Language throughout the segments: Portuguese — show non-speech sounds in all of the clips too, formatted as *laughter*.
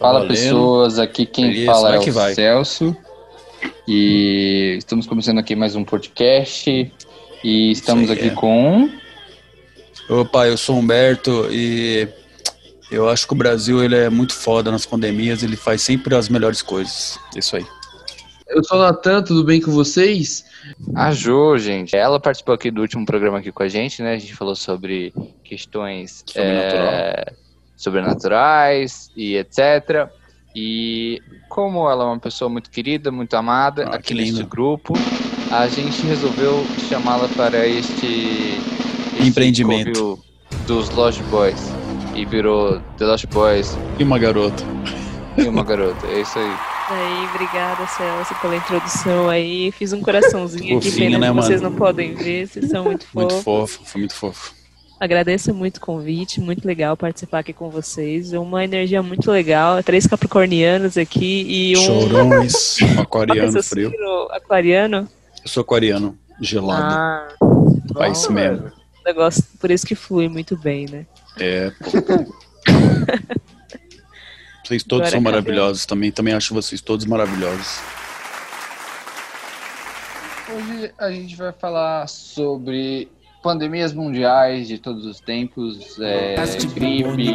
Fala valendo. pessoas, aqui quem Beleza, fala vai é que o vai. Celso. E estamos começando aqui mais um podcast. E estamos aqui é. com. Opa, eu sou o Humberto e eu acho que o Brasil ele é muito foda nas pandemias, ele faz sempre as melhores coisas. Isso aí. Eu sou o Natan, tudo bem com vocês? A Jo, gente. Ela participou aqui do último programa aqui com a gente, né? A gente falou sobre questões Sobrenatural. é, sobrenaturais e etc. E como ela é uma pessoa muito querida, muito amada Ah, aqui neste grupo, a gente resolveu chamá-la para este, este Empreendimento. dos Lost Boys. E virou The Lost Boys E uma garota. e uma garota. É isso aí. Aí, obrigada, Celso, pela introdução aí. Fiz um coraçãozinho aqui, pena né, que mano? vocês não podem ver, vocês são muito Muito fofos. fofo, foi muito fofo. Agradeço muito o convite, muito legal participar aqui com vocês. Uma energia muito legal, três capricornianos aqui e um Chorões, um *laughs* aquariano frio. aquariano. Eu sou aquariano, gelado. Ah, Vai isso mesmo. negócio, por isso que flui muito bem, né? É, pô. *laughs* Vocês todos Agora são maravilhosos também, também acho vocês todos maravilhosos. Hoje a gente vai falar sobre pandemias mundiais de todos os tempos, é, gripe,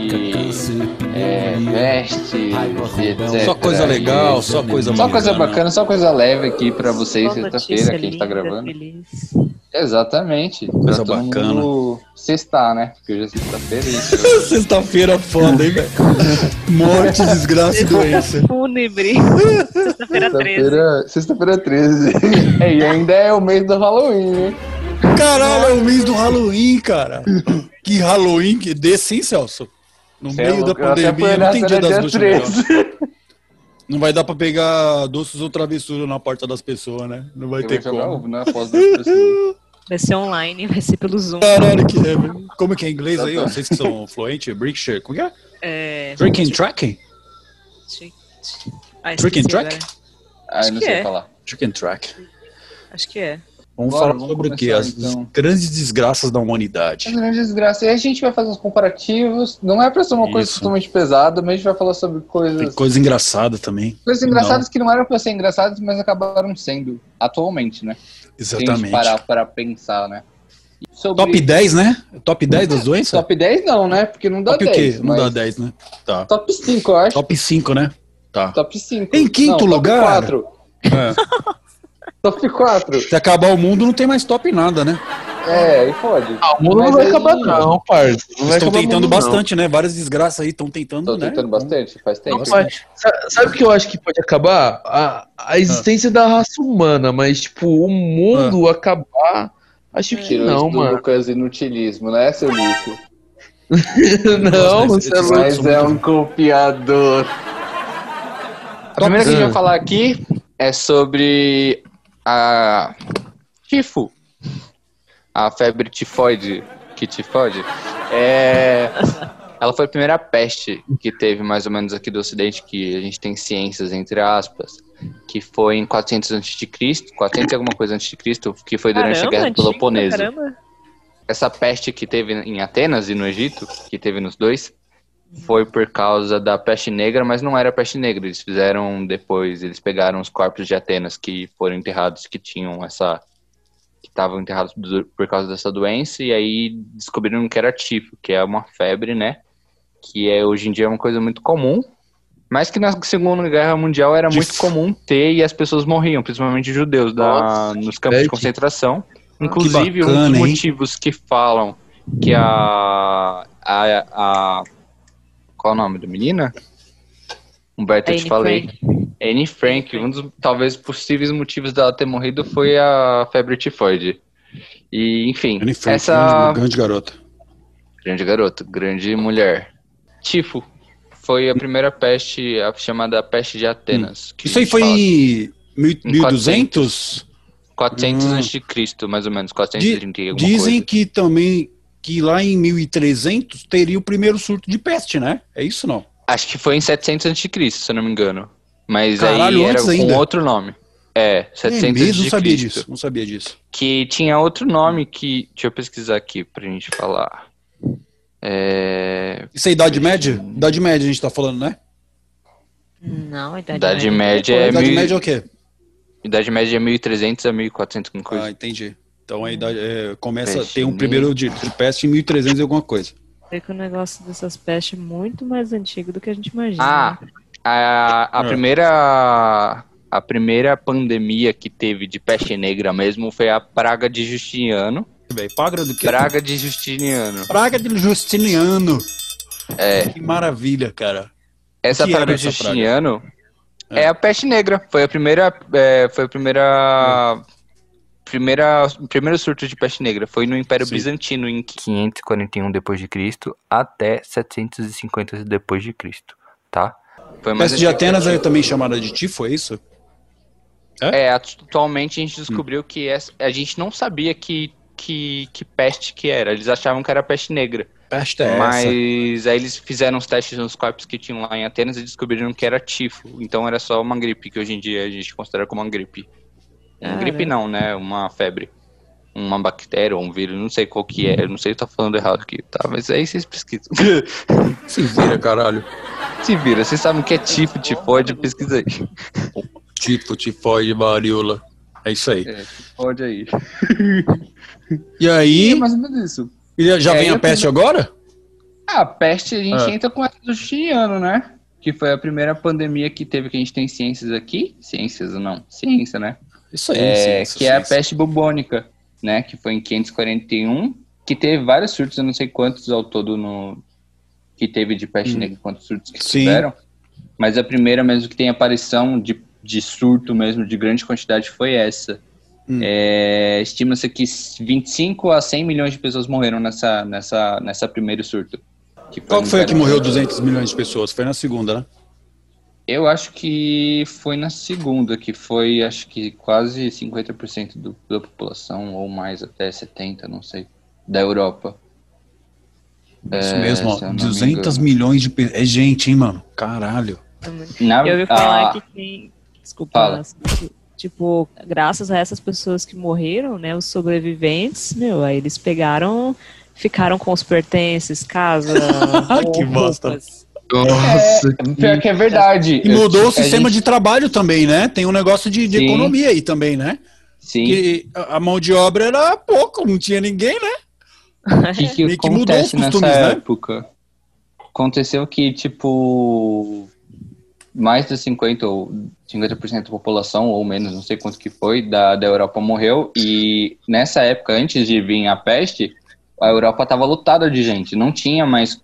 é, peste, etc. Só coisa legal, só coisa Só coisa bacana. bacana, só coisa leve aqui pra vocês, sexta-feira, que a gente tá gravando. feliz. Exatamente. Coisa pra todo bacana. mundo sextar, né? Porque hoje é sexta-feira. *laughs* Sexta-feira foda, hein, velho? *laughs* Morte, desgraça e doença. Fúnebre. Sexta-feira 13. Sexta-feira sexta-feira 13. É, *laughs* e ainda é o mês do Halloween, né? Caralho, é o mês do Halloween, cara. Que Halloween que desse, hein, Celso? No Cê é meio da pandemia, não tem dia das bruxas melhor. *laughs* 13. Não vai dar pra pegar doces ou travessura na porta das pessoas, né? Não vai Eu ter como. ovo pessoas. *laughs* Vai ser online, vai ser pelo Zoom. Caralho, que é. Como que é em inglês aí? ó? Vocês que são fluentes, Brickshare, como que é? É... Trick and Tracking? Ah, Trick and track? agora. Ah, eu não que sei é. falar. Trick and Track. Acho que é. Vamos Bora, falar vamos sobre o quê? As então. grandes desgraças da humanidade. As grandes desgraças. E a gente vai fazer uns comparativos. Não é pra ser uma coisa Isso. totalmente pesada, mas a gente vai falar sobre Tem coisas. coisa engraçada também. Coisas engraçadas que não eram pra ser engraçadas, mas acabaram sendo atualmente, né? Se a gente Exatamente. parar para pensar, né? Sobre- Top 10, né? Top 10 das doenças? Top 10 não, né? Porque não dá Top o 10. quê? Não dá mas 10, né? Tá. Top 5, eu acho. Top 5, né? Tá. Top 5. Em quinto lugar? Top 4. É. *laughs* Top 4. Se acabar o mundo, não tem mais top nada, né? É, aí pode. Ah, o mundo Mas não vai aí- acabar não, parça. Não vai Estão tentando mundo, não. bastante, né? Várias desgraças aí estão tentando, Tô né? tentando bastante, faz tempo. Não Sabe o que eu acho que pode acabar? A, a existência da raça humana, mas, tipo, o mundo acabar. Acho que Tirou não, mano. Lucas inutilismo, né, seu lixo? *laughs* não, Mas você é. Mas é um copiador. *laughs* A primeira que a gente vai falar aqui é sobre a tifo. A febre tifoide, que tifoide. É... Ela foi a primeira peste que teve mais ou menos aqui do ocidente, que a gente tem ciências, entre aspas, que foi em 400 a.C., 400 e alguma coisa antes de Cristo, que foi durante a Guerra Peloponesa Caramba. essa peste que teve em Atenas e no Egito, que teve nos dois, foi por causa da peste negra, mas não era peste negra. Eles fizeram depois, eles pegaram os corpos de Atenas que foram enterrados, que tinham essa. que estavam enterrados do- por causa dessa doença, e aí descobriram que era tifo, que é uma febre, né? Que é hoje em dia uma coisa muito comum. Mas que na Segunda Guerra Mundial era muito comum ter e as pessoas morriam, principalmente judeus, da, nos campos de concentração. Inclusive, um bacana, dos hein? motivos que falam que a. a, a qual o nome da menina? Humberto, eu te Anne falei. Anne Frank. Um dos talvez possíveis motivos dela ter morrido foi a febre tifoide. E, enfim, Anne Frank, essa grande, grande garota. grande garota, grande mulher. Tifo foi a primeira peste, a chamada peste de Atenas. que Isso aí foi em mil- Em 1200? 400 Hum. a.C., mais ou menos, Di- 430 e alguma Dizem coisa. que também que lá em 1300 teria o primeiro surto de peste, né? É isso não? Acho que foi em 700 a.C., se eu não me engano. Mas Caralho, aí era com ainda. outro nome. É, É 700 mesmo? Não a.C. sabia disso. Não sabia disso. Que tinha outro nome que... Deixa eu pesquisar aqui pra gente falar. É... Isso é Idade Média? Idade Média a gente tá falando, né? Não, Idade, Idade Média. Média é Idade mil- média é o quê? Idade Média é 1300 a 1400 com Ah, coisa. entendi. Então a idade é, começa, Peste tem um primeiro de, de peste em 1300 e alguma coisa. Vê que o negócio dessas pestes é muito mais antigo do que a gente imagina. Ah, a, a Ah. primeira a primeira pandemia que teve de peste negra mesmo foi a praga de Justiniano. Bem, Praga do quê? Praga de Justiniano. Praga de Justiniano. É, Que maravilha, cara. essa praga de essa praga? Justiniano É. é. a peste negra. Foi a primeira é, foi a primeira primeira primeiro surto de peste negra foi no Império Sim. Bizantino em 541 depois de Cristo até 750 depois de Cristo, tá? Foi mais Peste de. Atenas é também chamada de tifo, é isso? É, atualmente a gente descobriu que essa, a gente não sabia que, que, que peste que era. Eles achavam que era peste negra. Peste é essa. mas aí eles fizeram os testes nos corpos que tinham lá em Atenas e descobriram que era tifo. Então era só uma gripe, que hoje em dia a gente considera como uma gripe. Uma Caramba. gripe não, né? Uma febre. Uma bactéria ou um vírus, não sei qual que é. Eu não sei se eu tô falando errado aqui, tá? Mas aí vocês pesquisam. *laughs* Se vira, caralho. Se vira, vocês sabem o que é tifo, tifoide, pesquisa aí. Tifo, tifoide, varíola. É isso aí. É, pode aí. *laughs* E aí, mais ou menos isso. e já É, vem a peste agora? Ah, a peste a gente Ah. entra com essa do Justiniano, né? Que foi a primeira pandemia que teve que a gente tem ciências aqui. Ciências ou não? Ciência, né? Isso aí, É, ciência, que é a peste bubônica, né? Que foi em 541, que teve vários surtos, eu não sei quantos ao todo no que teve de peste Hum. negra, quantos surtos que Sim. tiveram. Mas a primeira mesmo que tem aparição de, de surto mesmo, de grande quantidade, foi essa. Hum. É, Estima-se que 25 a 100 milhões de pessoas morreram nessa, nessa, nessa primeiro surto. Que Qual foi a que morreu Bizantino. 200 milhões de pessoas? Foi na segunda, né? Eu acho que foi na segunda, que foi acho que quase 50% do, da população, ou mais, até 70%, não sei, da Europa. Isso É, mesmo, ó. se eu não me 200 engano. milhões de pessoas. É gente, hein, mano? Caralho. Na, Eu ouvi falar a- que tem. Desculpa, Fala. que, tipo, graças a essas pessoas que morreram, né, os sobreviventes, meu, aí eles pegaram, ficaram com os pertences, casa, *laughs* Que bosta. roupas. Nossa, É, pior que é verdade. E mudou Eu- o sistema gente- de trabalho também, né? Tem um negócio de, de economia aí também, né? Sim. Que a mão de obra era pouco, não tinha ninguém, né? O *laughs* que, que Meio que mudou os acontece nessa costumes, né? época? Aconteceu que, tipo, mais de 50 ou 50% da população, ou menos, não sei quanto que foi, da, da Europa morreu. E nessa época, antes de vir a peste, a Europa estava lotada de gente. Não tinha mais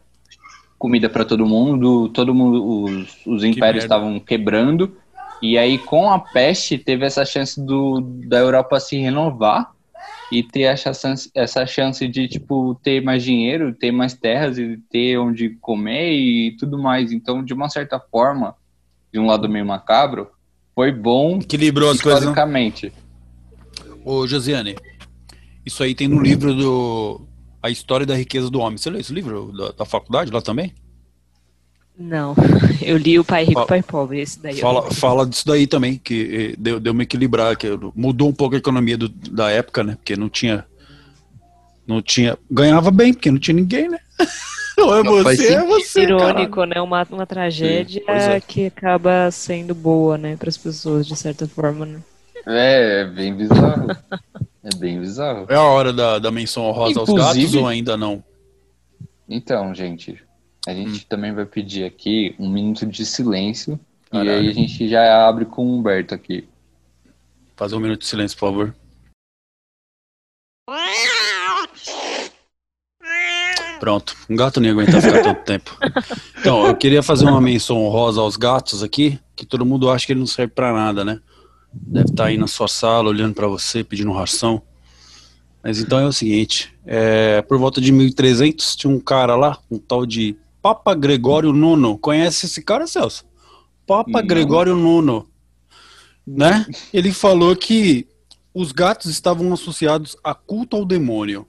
comida para todo mundo, todo mundo, os, os impérios estavam quebrando. E aí, com a peste, teve essa chance do, da Europa se renovar e ter essa chance, essa chance de, tipo, ter mais dinheiro, ter mais terras e ter onde comer e tudo mais. Então, de uma certa forma, de um lado meio macabro, foi bom Equilibrou as coisas. historicamente. Ô, Josiane, isso aí tem no livro do A História da Riqueza do Homem. Você leu esse livro da, da faculdade lá também? Não, *laughs* eu li o Pai Rico, Fala- Pai Pobre, esse daí. Fala, fala disso daí também, que eh, deu, deu uma equilibrar, que mudou um pouco a economia do- da época, né? Porque não tinha. Não tinha. Ganhava bem, porque não tinha ninguém, né? *laughs* Ou é Não, você, é você. Irônico, né? Uma, uma tragédia é. que acaba sendo boa, né, para as pessoas, de certa forma, né? É, é bem bizarro. *laughs* é bem bizarro. É a hora da, da menção honrosa aos Inclusive- gatos ou ainda não? Então, gente, a gente também vai pedir aqui um minuto de silêncio. E Caralho. aí a gente já abre com o Humberto aqui. Fazer um minuto de silêncio, por favor. Pronto, um gato nem aguenta ficar tanto *laughs* tempo. Então, eu queria fazer uma menção honrosa aos gatos aqui, que todo mundo acha que ele não serve pra nada, né? Deve estar aí na sua sala, olhando pra você, pedindo ração. Mas então é o seguinte, é, por volta de 1300 tinha um cara lá, um tal de Papa Gregório IX. Conhece esse cara, Celso? Papa Não. Gregório IX, né? Ele falou que os gatos estavam associados a culto ao demônio.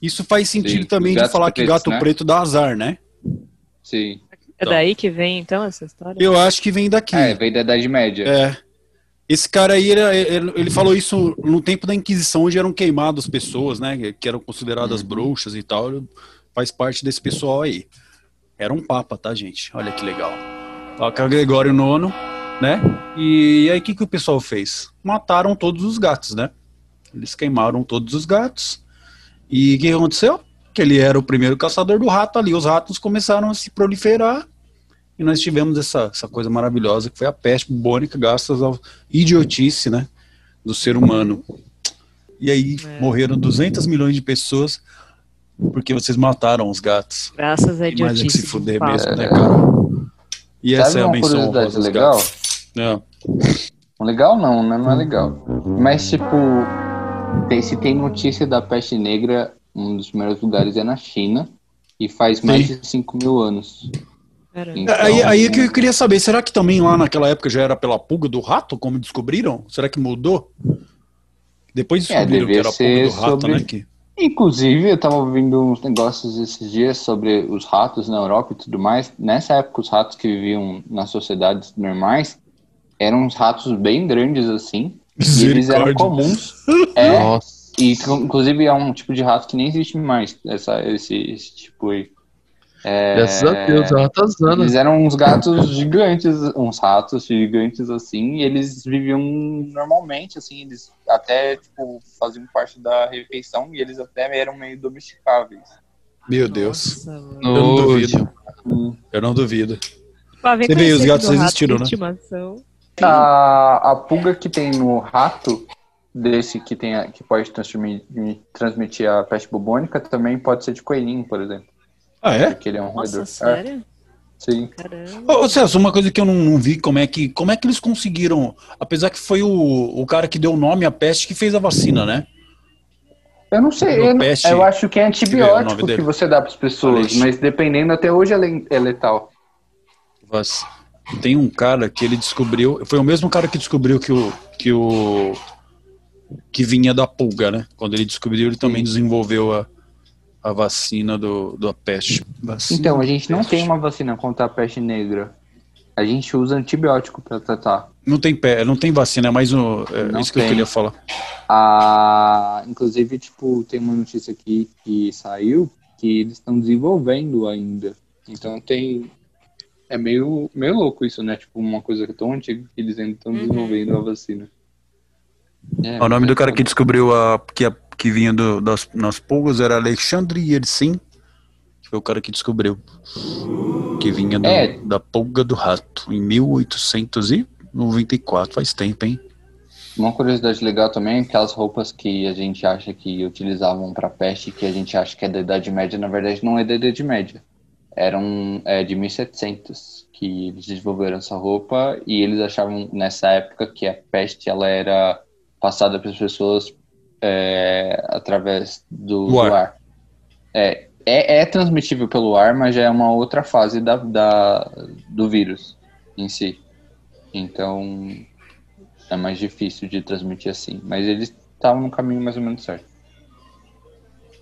Isso faz sentido Sim, também de falar que pretos, gato né? preto dá azar, né? Sim. É Então. daí que vem, então, essa história? Eu acho que vem daqui. É, veio da Idade Média. É. Esse cara aí, ele, ele- falou isso no tempo da Inquisição, onde eram queimadas pessoas, né? Que eram consideradas Uhum. bruxas e tal. Ele faz parte desse pessoal aí. Era um papa, tá, gente? Olha que legal. Papa Gregório IX, né? E aí o que, que o pessoal fez? Mataram todos os gatos, né? Eles queimaram todos os gatos. E o que aconteceu? Que ele era o primeiro caçador do rato ali. Os ratos começaram a se proliferar e nós tivemos essa, essa coisa maravilhosa que foi a peste bubônica, graças à idiotice, né, do ser humano. E aí é. morreram 200 milhões de pessoas porque vocês mataram os gatos. Graças à idiotice. Mais é que se fuder mesmo, né, cara? E essa é a menção honrosa legal? É. Legal não, né? Não é legal. Mas, tipo, tem, se tem notícia da peste negra, um dos primeiros lugares é na China, e faz mais Sim. de 5 mil anos. Então... Aí, aí é que eu queria saber, será que também lá naquela época já era pela pulga do rato, como descobriram? Será que mudou? Depois é, descobriram é, que era a pulga do rato, sobre... né? Que... Inclusive, eu tava ouvindo uns negócios esses dias sobre os ratos na Europa e tudo mais. Nessa época, os ratos que viviam nas sociedades normais eram uns ratos bem grandes assim. E eles eram comuns. *laughs* É, Nossa. E inclusive é um tipo de rato que nem existe mais, essa, esse, esse tipo aí. É, Graças a Deus, ratazana. Eles eram uns gatos gigantes, uns ratos gigantes assim, e eles viviam normalmente, assim, eles até, tipo, faziam parte da refeição e eles até eram meio domesticáveis. Meu Deus. Nossa, eu não duvido. Eu não duvido. Você vê, os gatos existiram, né? A, a pulga que tem no rato, desse que, tem, que pode transmitir, transmitir a peste bubônica, também pode ser de coelhinho, por exemplo. Ah, é? Porque ele é um Nossa, roedor. sério? É. Sim. Caramba. Ô, Celso, uma coisa que eu não, não, vi, como é que como é que eles conseguiram, apesar que foi o, o cara que deu o nome à peste que fez a vacina, né? Eu não sei, eu, peste, eu, acho que é antibiótico que, que você dá para as pessoas, mas dependendo até hoje é letal. Mas tem um cara que ele descobriu, foi o mesmo cara que descobriu que o que o que vinha da pulga, né? Quando ele descobriu, ele também desenvolveu a a vacina do, do peste. Vacina então, a gente não tem uma vacina contra a peste negra. A gente usa antibiótico para tratar. Não tem pé, não tem vacina, é mais um, é isso que tem. eu queria falar. Ah, inclusive, tipo, tem uma notícia aqui que saiu que eles estão desenvolvendo ainda. Então tem é meio, meio louco isso, né? Tipo, uma coisa que é tão antiga que eles ainda estão uhum. desenvolvendo a vacina. É, o nome do cara que descobriu a, que, a, que vinha do, das, nas pulgas era Alexandre Yersin, que foi o cara que descobriu. Que vinha do, é. da pulga do rato, em 1894, faz tempo, hein? Uma curiosidade legal também é que as roupas que a gente acha que utilizavam para peste, que a gente acha que é da Idade Média, na verdade não é da Idade Média. Eram é, de 1700 que eles desenvolveram essa roupa e eles achavam nessa época que a peste ela era passada para as pessoas é, através do, do ar. ar. É, é, é, transmitível pelo ar, mas já é uma outra fase da, da, do vírus em si. Então é mais difícil de transmitir assim. Mas eles estavam no caminho mais ou menos certo.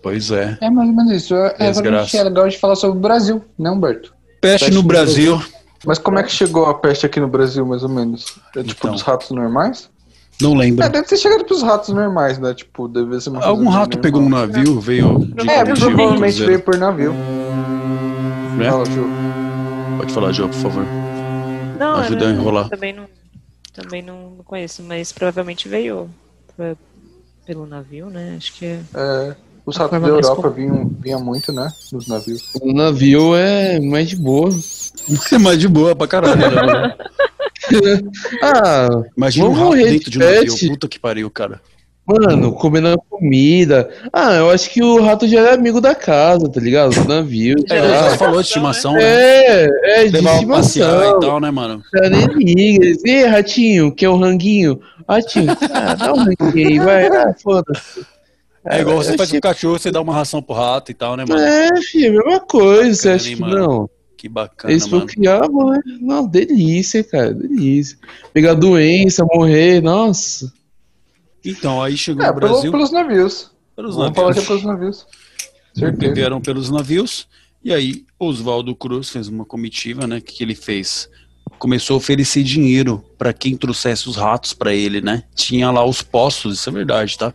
Pois é. É mais ou menos isso. É, é, é legal de falar sobre o Brasil, né, Humberto? Peste, peste no, Brasil. Brasil. Mas como é que chegou a peste aqui no Brasil, mais ou menos? É tipo então. dos ratos normais? Não lembro. É, deve ter chegado pros ratos normais, né? Tipo, deve ser uma Algum rato pegou um navio, veio. De é, provavelmente veio por navio. Né? Fala, Jô. Pode falar, Jô, por favor. Não, Ajuda a enrolar. Também não, também não conheço, mas provavelmente veio pelo navio, né? Acho que é. É. Os ratos da Europa vinham, vinham muito, né? Nos navios. O navio é mais de boa. *laughs* É mais de boa pra caralho. *laughs* *laughs* Ah, Imagina um rato dentro de um navio. Puta que pariu, cara. Mano, comendo comida. Ah, eu acho que o rato já é amigo da casa, tá ligado? Do navio. É, já falou de estimação, né? É, é, de Levar estimação. e tal, né, mano? Cara, nem liga. E ratinho, que é o ranguinho? Ratinho, ah, dá um ranguinho aí, vai. Ah, foda-se. É igual você faz com o cachorro, você dá uma ração pro rato e tal, né, mano? É, filho, mesma coisa. Você acha que não? Que bacana, Eles criavam, né? Não, delícia, cara, delícia. Pegar doença, morrer, nossa. Então, aí chegou é, no Brasil... pelos navios. Pelos Vamos navios. falar que é pelos navios. Certeza. Vieram pelos navios, e aí Oswaldo Cruz fez uma comitiva, né, que ele fez? Começou a oferecer dinheiro para quem trouxesse os ratos para ele, né? Tinha lá os postos, isso é verdade, tá?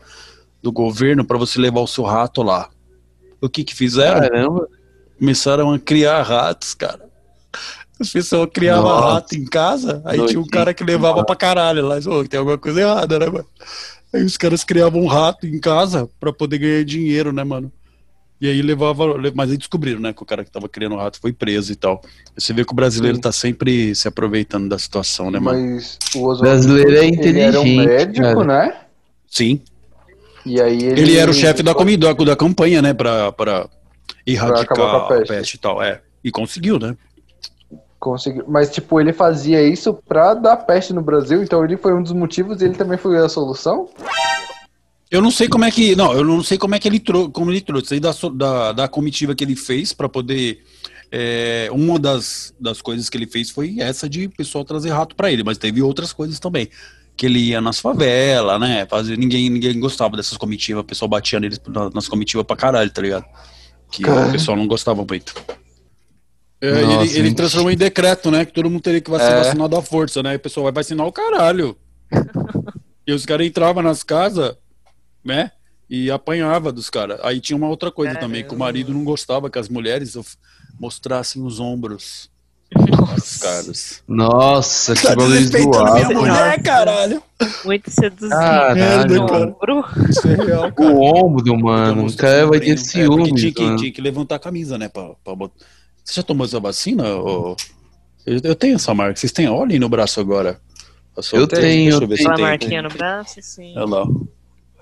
Do governo para você levar o seu rato lá. O que que fizeram? Caramba. Começaram a criar ratos, cara. As pessoas criavam Nossa. rato em casa, aí tinha um cara que levava pra caralho lá. Ô, tem alguma coisa errada, né, mano? Aí os caras criavam um rato em casa pra poder ganhar dinheiro, né, mano? E aí levava. le- Mas aí descobriram, né, que o cara que tava criando o rato foi preso e tal. Você vê que o brasileiro Sim. tá sempre se aproveitando da situação, né, mano? Mas o Oswaldo Brasileiro é ele era um inteligente, médico, cara. né? Sim. E aí ele, Ele era o chefe da comida da campanha, né, pra, pra erradicar acabar com a a peste. peste. e tal. É. E conseguiu, né? Conseguiu. Mas, tipo, ele fazia isso pra dar peste no Brasil, então ele foi um dos motivos e ele também foi a solução? Eu não sei como é que. Não, eu não sei como é que ele trouxe. Como ele trouxe. Da, da, da comitiva que ele fez pra poder. é, uma das, das coisas que ele fez foi essa de pessoal trazer rato pra ele, mas teve outras coisas também. Que ele ia nas favelas, né? Fazer, ninguém, ninguém gostava dessas comitivas, o pessoal batia neles na- nas comitivas pra caralho, tá ligado? Que Cara. o pessoal não gostava muito. É, Nossa, ele, ele transformou em decreto, né? Que todo mundo teria que vai ser É. vacinado à força, né? E o pessoal vai vacinar o caralho. *laughs* e os caras entravam nas casas, né? E apanhava dos caras. Aí tinha uma outra coisa também, que o marido não gostava que as mulheres mostrassem os ombros dos caras. Nossa, que Tá bagulho desrespeitando minha zoado. mulher, caralho. Muito seduzido. Caralho, Merda, no cara. ombro. Isso é real, cara. O ombro, mano. O cara vai ter É, ciúmes, tinha que, tinha que levantar a camisa, né? Pra, pra botar. Você já tomou essa vacina? ô? Eu, eu tenho essa marca. Vocês têm? Olha aí no braço agora. Sua- Eu tenho, Deixa eu ver se tem. marquinha no braço, sim. Olha lá.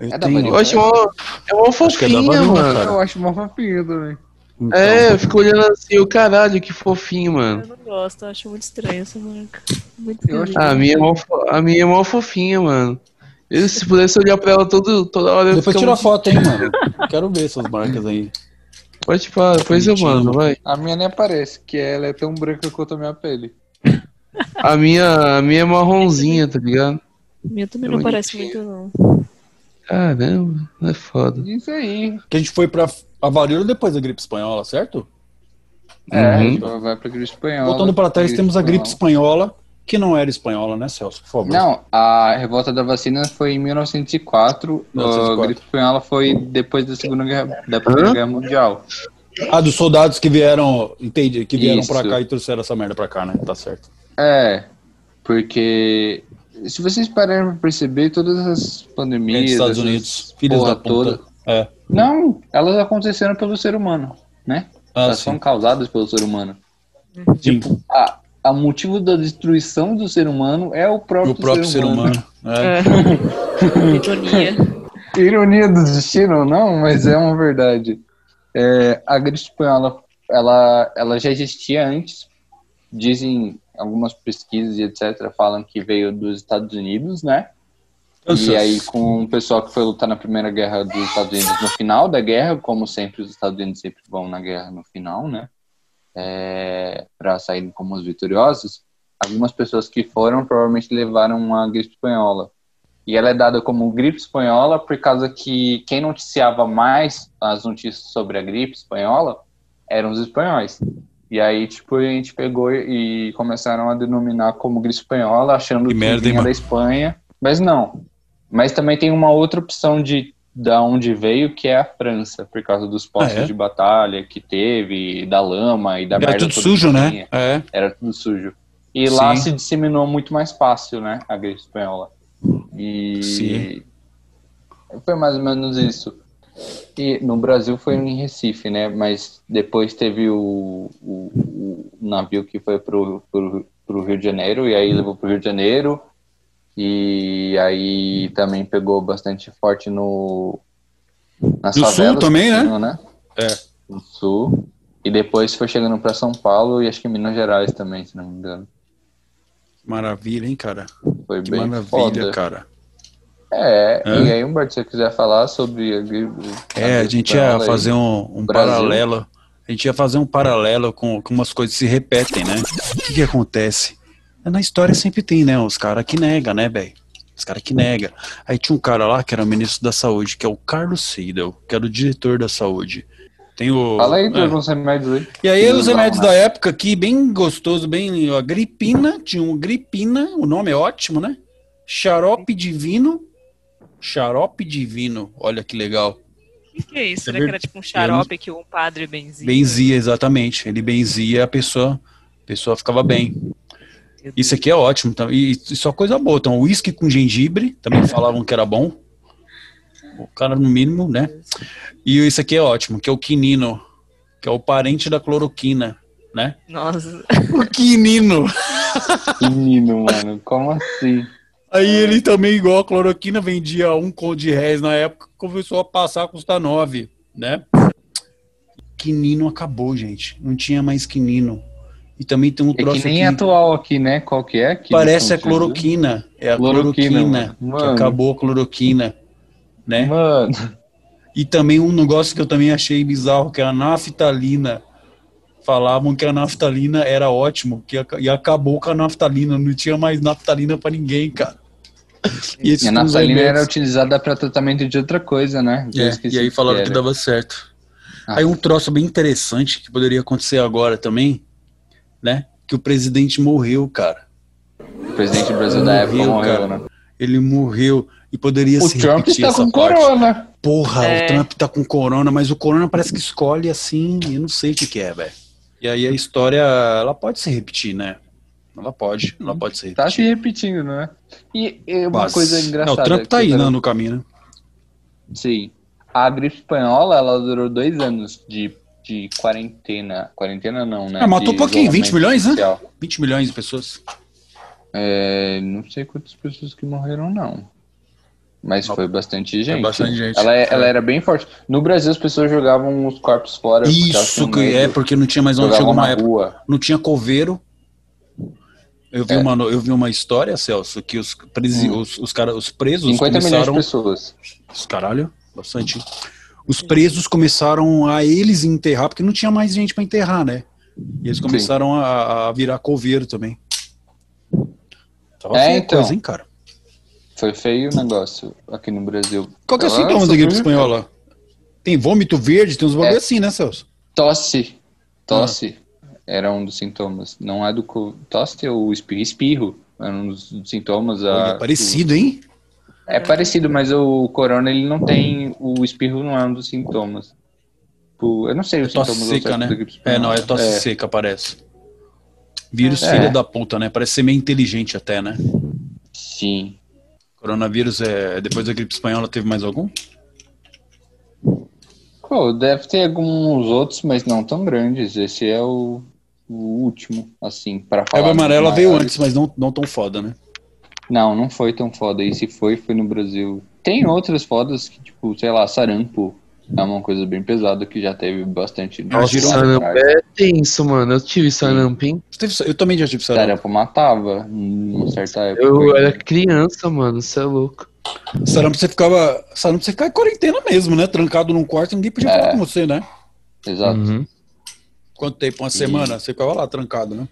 Eu É da tenho. Maria. Eu acho uma, é uma Acho que é da fofinha, varíola, mano. Eu acho uma fofinha também. Então, É, eu fico olhando assim, o caralho, que fofinho, mano. Eu não gosto, eu acho muito estranho essa marca. Muito. Ah, a minha é mó, a minha é mó fofinha, mano. Eu, se pudesse olhar pra ela todo, toda hora, eu Depois tira foto, hein, mano. *laughs* Quero ver essas marcas aí. Pode parar, depois eu mando, vai. A minha nem aparece, que ela é tão branca quanto a minha pele. A minha, a minha é marronzinha, tá ligado? A minha também É não parece muito, não. Caramba, é foda. Isso aí. Que a gente foi pra a varíola depois da gripe espanhola, certo? É, Uhum. vai pra gripe espanhola. Voltando pra trás, temos a gripe espanhola. que não era espanhola, né, Celso? Por favor. Não, a revolta da vacina foi em 1904. 1904. A gripe espanhola foi depois da Segunda Guerra, da Primeira? Guerra Mundial. Ah, dos soldados que vieram, entendi, que vieram Isso. pra cá e trouxeram essa merda pra cá, né? Tá certo. É, porque se vocês pararem pra perceber, todas as pandemias. Dos Estados essas Unidos, filhos da puta. É. Não, elas aconteceram pelo ser humano, né? Ah, elas sim. são causadas pelo ser humano. Sim. A, a motivo da destruição do ser humano é o próprio, o próprio ser humano. É. É. *laughs* Ironia. Ironia do destino, não, mas é uma verdade. É, a gripe espanhola, ela, ela já existia antes. Dizem algumas pesquisas e etc. falam que veio dos Estados Unidos, né? E aí, com o pessoal que foi lutar na Primeira Guerra dos Estados Unidos no final da guerra, como sempre, os Estados Unidos sempre vão na guerra no final, né? É, para saírem como os vitoriosos. Algumas pessoas que foram provavelmente levaram uma gripe espanhola. E ela é dada como gripe espanhola por causa que quem noticiava mais as notícias sobre a gripe espanhola eram os espanhóis. E aí, tipo, a gente pegou e começaram a denominar como gripe espanhola, achando Que que, merda, hein, vinha mano? da Espanha. Mas não. Mas também tem uma outra opção de da onde veio, que é a França, por causa dos postos Ah, é? de batalha que teve, da lama e da Era merda tudo sujo, né? É. Era tudo sujo. E lá Sim. se disseminou muito mais fácil, né? A gripe espanhola. E Sim. foi mais ou menos isso. E no Brasil foi em Recife, né? Mas depois teve o, o, o navio que foi pro, pro, pro Rio de Janeiro, e aí levou pro Rio de Janeiro. E aí também pegou bastante forte no. Nas No sul também, né? né? É. No sul. E depois foi chegando para São Paulo e acho que Minas Gerais também, se não me engano. Maravilha, hein, cara? Foi Que bem maravilha, foda. cara. É, É. e aí, Humberto, se você quiser falar sobre a. É, a gente ia fazer um, um paralelo. A gente ia fazer um paralelo com, com umas coisas que se repetem, né? O que que acontece? Na história sempre tem, né? Os caras que nega, né, velho? Os caras que nega. Aí tinha um cara lá que era ministro da saúde, que é o Carlos Seidel, que era o diretor da saúde. Tem o. Fala aí é. remédios aí. E aí os remédios da época aqui, bem gostoso, bem. A gripina, tinha um gripina, o nome é ótimo, né? Xarope divino. Xarope divino, olha que legal. O que, que é isso? Será que era tipo um xarope que um padre benzia? Benzia, exatamente. Ele benzia a pessoa A pessoa ficava bem. Isso aqui é ótimo. tá? E, e só coisa boa. Então, uísque com gengibre, também falavam que era bom. O cara, no mínimo, né? E isso aqui é ótimo, que é o quinino, que é o parente da cloroquina, né? Nossa. O quinino. Menino, mano, como assim? Aí ele também, igual a cloroquina, vendia um conto de réis na época, começou a passar a custar nove, né? Quinino acabou, gente. Não tinha mais quinino. E também tem um É troço que nem aqui, atual aqui, né? Qual que é? Que parece a utilizando? cloroquina. É a Cloroquina, cloroquina, mano. que acabou a cloroquina, né? Mano, E também um negócio que eu também achei bizarro, que é a naftalina. Falavam que a naftalina era ótimo, que e acabou com a naftalina, não tinha mais naftalina pra ninguém, cara. E, a naftalina era utilizada pra tratamento de outra coisa, né? É, e aí que falaram que, era. dava certo. Ah. Aí um troço bem interessante que poderia acontecer agora também, né? Que o presidente morreu, cara. O presidente do Brasil da época Morreu, morreu, cara. né? Ele morreu e poderia O se Trump repetir está essa com parte. corona. Porra, É. o Trump tá com corona, mas o corona parece que escolhe assim, eu não sei o que, que é, velho. E aí a história, ela pode se repetir, né? Ela pode, ela pode se Tá se repetindo, né? E, e uma Quase. coisa engraçada. Não, o Trump tá aí né, no caminho, né? Sim. A gripe espanhola, ela durou dois anos de, de quarentena. Quarentena não, né? Ah, matou pouquinho, 20 isolamento milhões, né? social. 20 milhões de pessoas. É, não sei quantas pessoas que morreram, não. Mas Não. foi bastante gente. bastante gente. Ela, é- É. ela era bem forte. No Brasil, as pessoas jogavam os corpos fora. Isso que medo. é, porque não tinha mais onde chegou uma época. rua. não tinha coveiro. Eu vi, É. uma, eu vi uma história, Celso, que os, presi, Hum. os, os, cara, os presos 50 milhões de começaram. pessoas. Os Caralho, bastante. Os presos começaram a eles enterrar, porque não tinha mais gente pra enterrar, né? E eles começaram a, a virar coveiro também. Tava É, então. coisa, hein, cara? Foi feio o negócio aqui no Brasil. Qual que é o sintoma da gripe espanhola? Tem vômito verde, tem uns bagulho É. assim, né, Celso? Tosse. Tosse era um dos sintomas. Não é do tosse ou espirro. Espirro era um dos sintomas. A- parecido, hein? É parecido, mas o corona ele não tem. O espirro não é um dos sintomas. O- Eu não sei os Tosse sintomas seca, né? É, não, é tosse É, seca, parece. Vírus É. filha da puta, né? Parece ser meio inteligente até, né? Sim. Coronavírus é. Depois da gripe espanhola teve mais algum? Pô, deve ter alguns outros, mas não tão grandes. Esse é o, o último, assim, para falar. Febre dos amarela veio antes, mas não, não tão foda, né? Não, não foi tão foda. E se foi, foi no Brasil. Tem outras fodas que, tipo, sei lá, sarampo. É uma coisa bem pesada que já teve bastante. Nossa, sarampo é tenso, mano. Eu tive sarampo, hein? Eu também já tive sarampo. Sarampo matava em uma certa época. Eu era criança, mano. Você é louco. Sarampo você ficava. Sarampo você ficava em quarentena mesmo, né? Trancado num quarto e ninguém podia É. falar com você, né? Exato. Uhum. Quanto tempo? Uma semana? Você ficava lá trancado, né?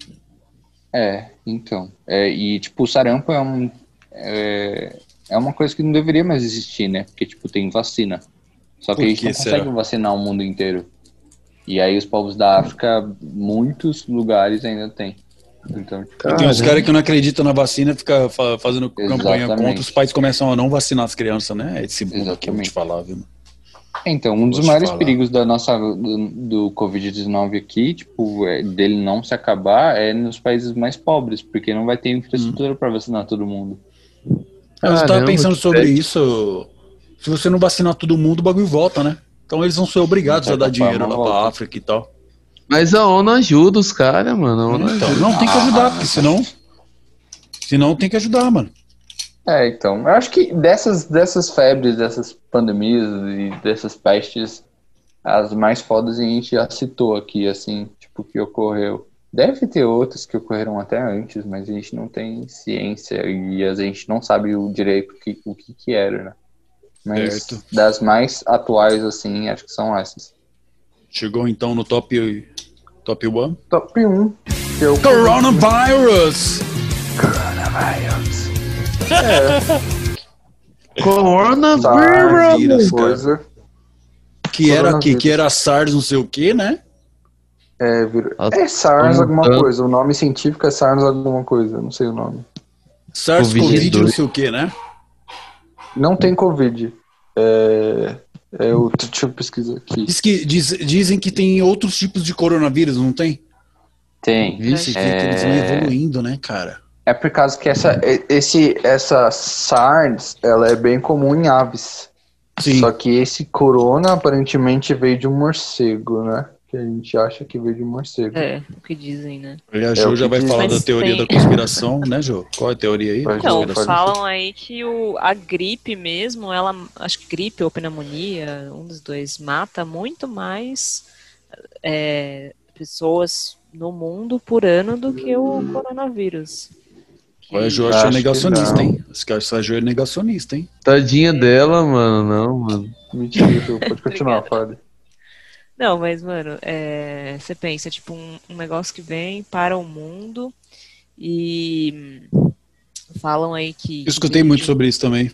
É, então. É, e, tipo, o sarampo é um. É, é uma coisa que não deveria mais existir, né? Porque, tipo, tem vacina. Só que Por a gente que não será? consegue vacinar o mundo inteiro. E aí os povos da África, muitos lugares ainda tem. Então, tipo, Tem uns Caramba. caras que não acreditam na vacina, fica fa- fazendo campanha Exatamente. contra, os pais começam a não vacinar as crianças, né? É Esse mundo que eu vou te Exatamente. falar, viu? Então, um dos maiores falar. perigos da nossa do, do Covid-19 aqui, tipo, é, dele não se acabar, é nos países mais pobres, porque não vai ter Hum. infraestrutura para vacinar todo mundo. Eu estava pensando sobre isso. Se você não vacinar todo mundo, o bagulho volta, né? Então eles vão ser obrigados a dar dinheiro lá pra volta. África e tal. Mas a ONU ajuda os caras, mano. A ONU Então, ajuda. não, tem que ajudar, porque senão. Senão tem que ajudar, mano. É, então, eu acho que dessas, dessas febres, dessas pandemias e dessas pestes, as mais fodas a gente já citou aqui, assim, tipo, que ocorreu. Deve ter outras que ocorreram até antes, mas a gente não tem ciência e a gente não sabe o direito que, o que que era, né? Mas Certo. das mais atuais, assim, acho que são essas. Chegou então no top. Top 1. Top 1. Que eu... Coronavirus! Coronavírus. coisa. Que era, que, que era SARS, não sei o que, né? É, vir- Nossa, é SARS como alguma coisa. O nome científico é SARS alguma coisa. Não sei o nome. SARS, Covid Covid, não sei o que, né? Não tem Covid. É, é o, deixa eu pesquisar aqui. Diz que, diz- dizem que tem outros tipos de coronavírus, não tem? Tem. Esse que eles vão evoluindo, né, cara? É por causa que essa, esse, essa SARS, ela é bem comum em aves. Sim. Só que esse corona aparentemente veio de um morcego, né? Que a gente acha que veio de um morcego. É, o que dizem, né? E a É Jo já que vai diz. falar Mas da teoria tem- da conspiração, né, Jo? Qual é a teoria aí? Então, falam aí que o, a gripe mesmo, ela, acho que gripe ou pneumonia, um dos dois, mata muito mais é, pessoas no mundo por ano do que o coronavírus. Que- Olha, a Jo Acho achou que negacionista, hein? Esse Jo é negacionista, hein? Tadinha dela, mano. Não, mano. Mentira, pode continuar. Fábio. Não, mas, mano, é, você pensa, tipo, um, um negócio que vem para o mundo e falam aí que. Eu escutei muito sobre isso também.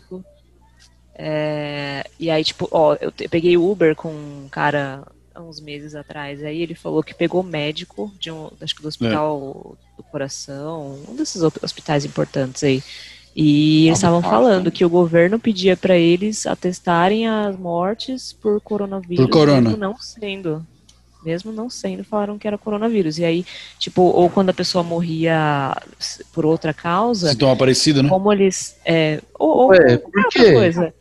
É, e aí, tipo, ó, eu te- peguei Uber com um cara há uns meses atrás, aí ele falou que pegou médico de um, acho que do hospital do coração, um desses hospitais importantes aí. E eles Ah, estavam falando sim. que o governo pedia para eles atestarem as mortes por coronavírus, Por corona. mesmo não sendo. Mesmo não sendo, falaram que era coronavírus. E aí, tipo, ou quando a pessoa morria por outra causa, Sintoma parecido, né? como eles. É, ou, ou Ué, qualquer por outra quê? coisa.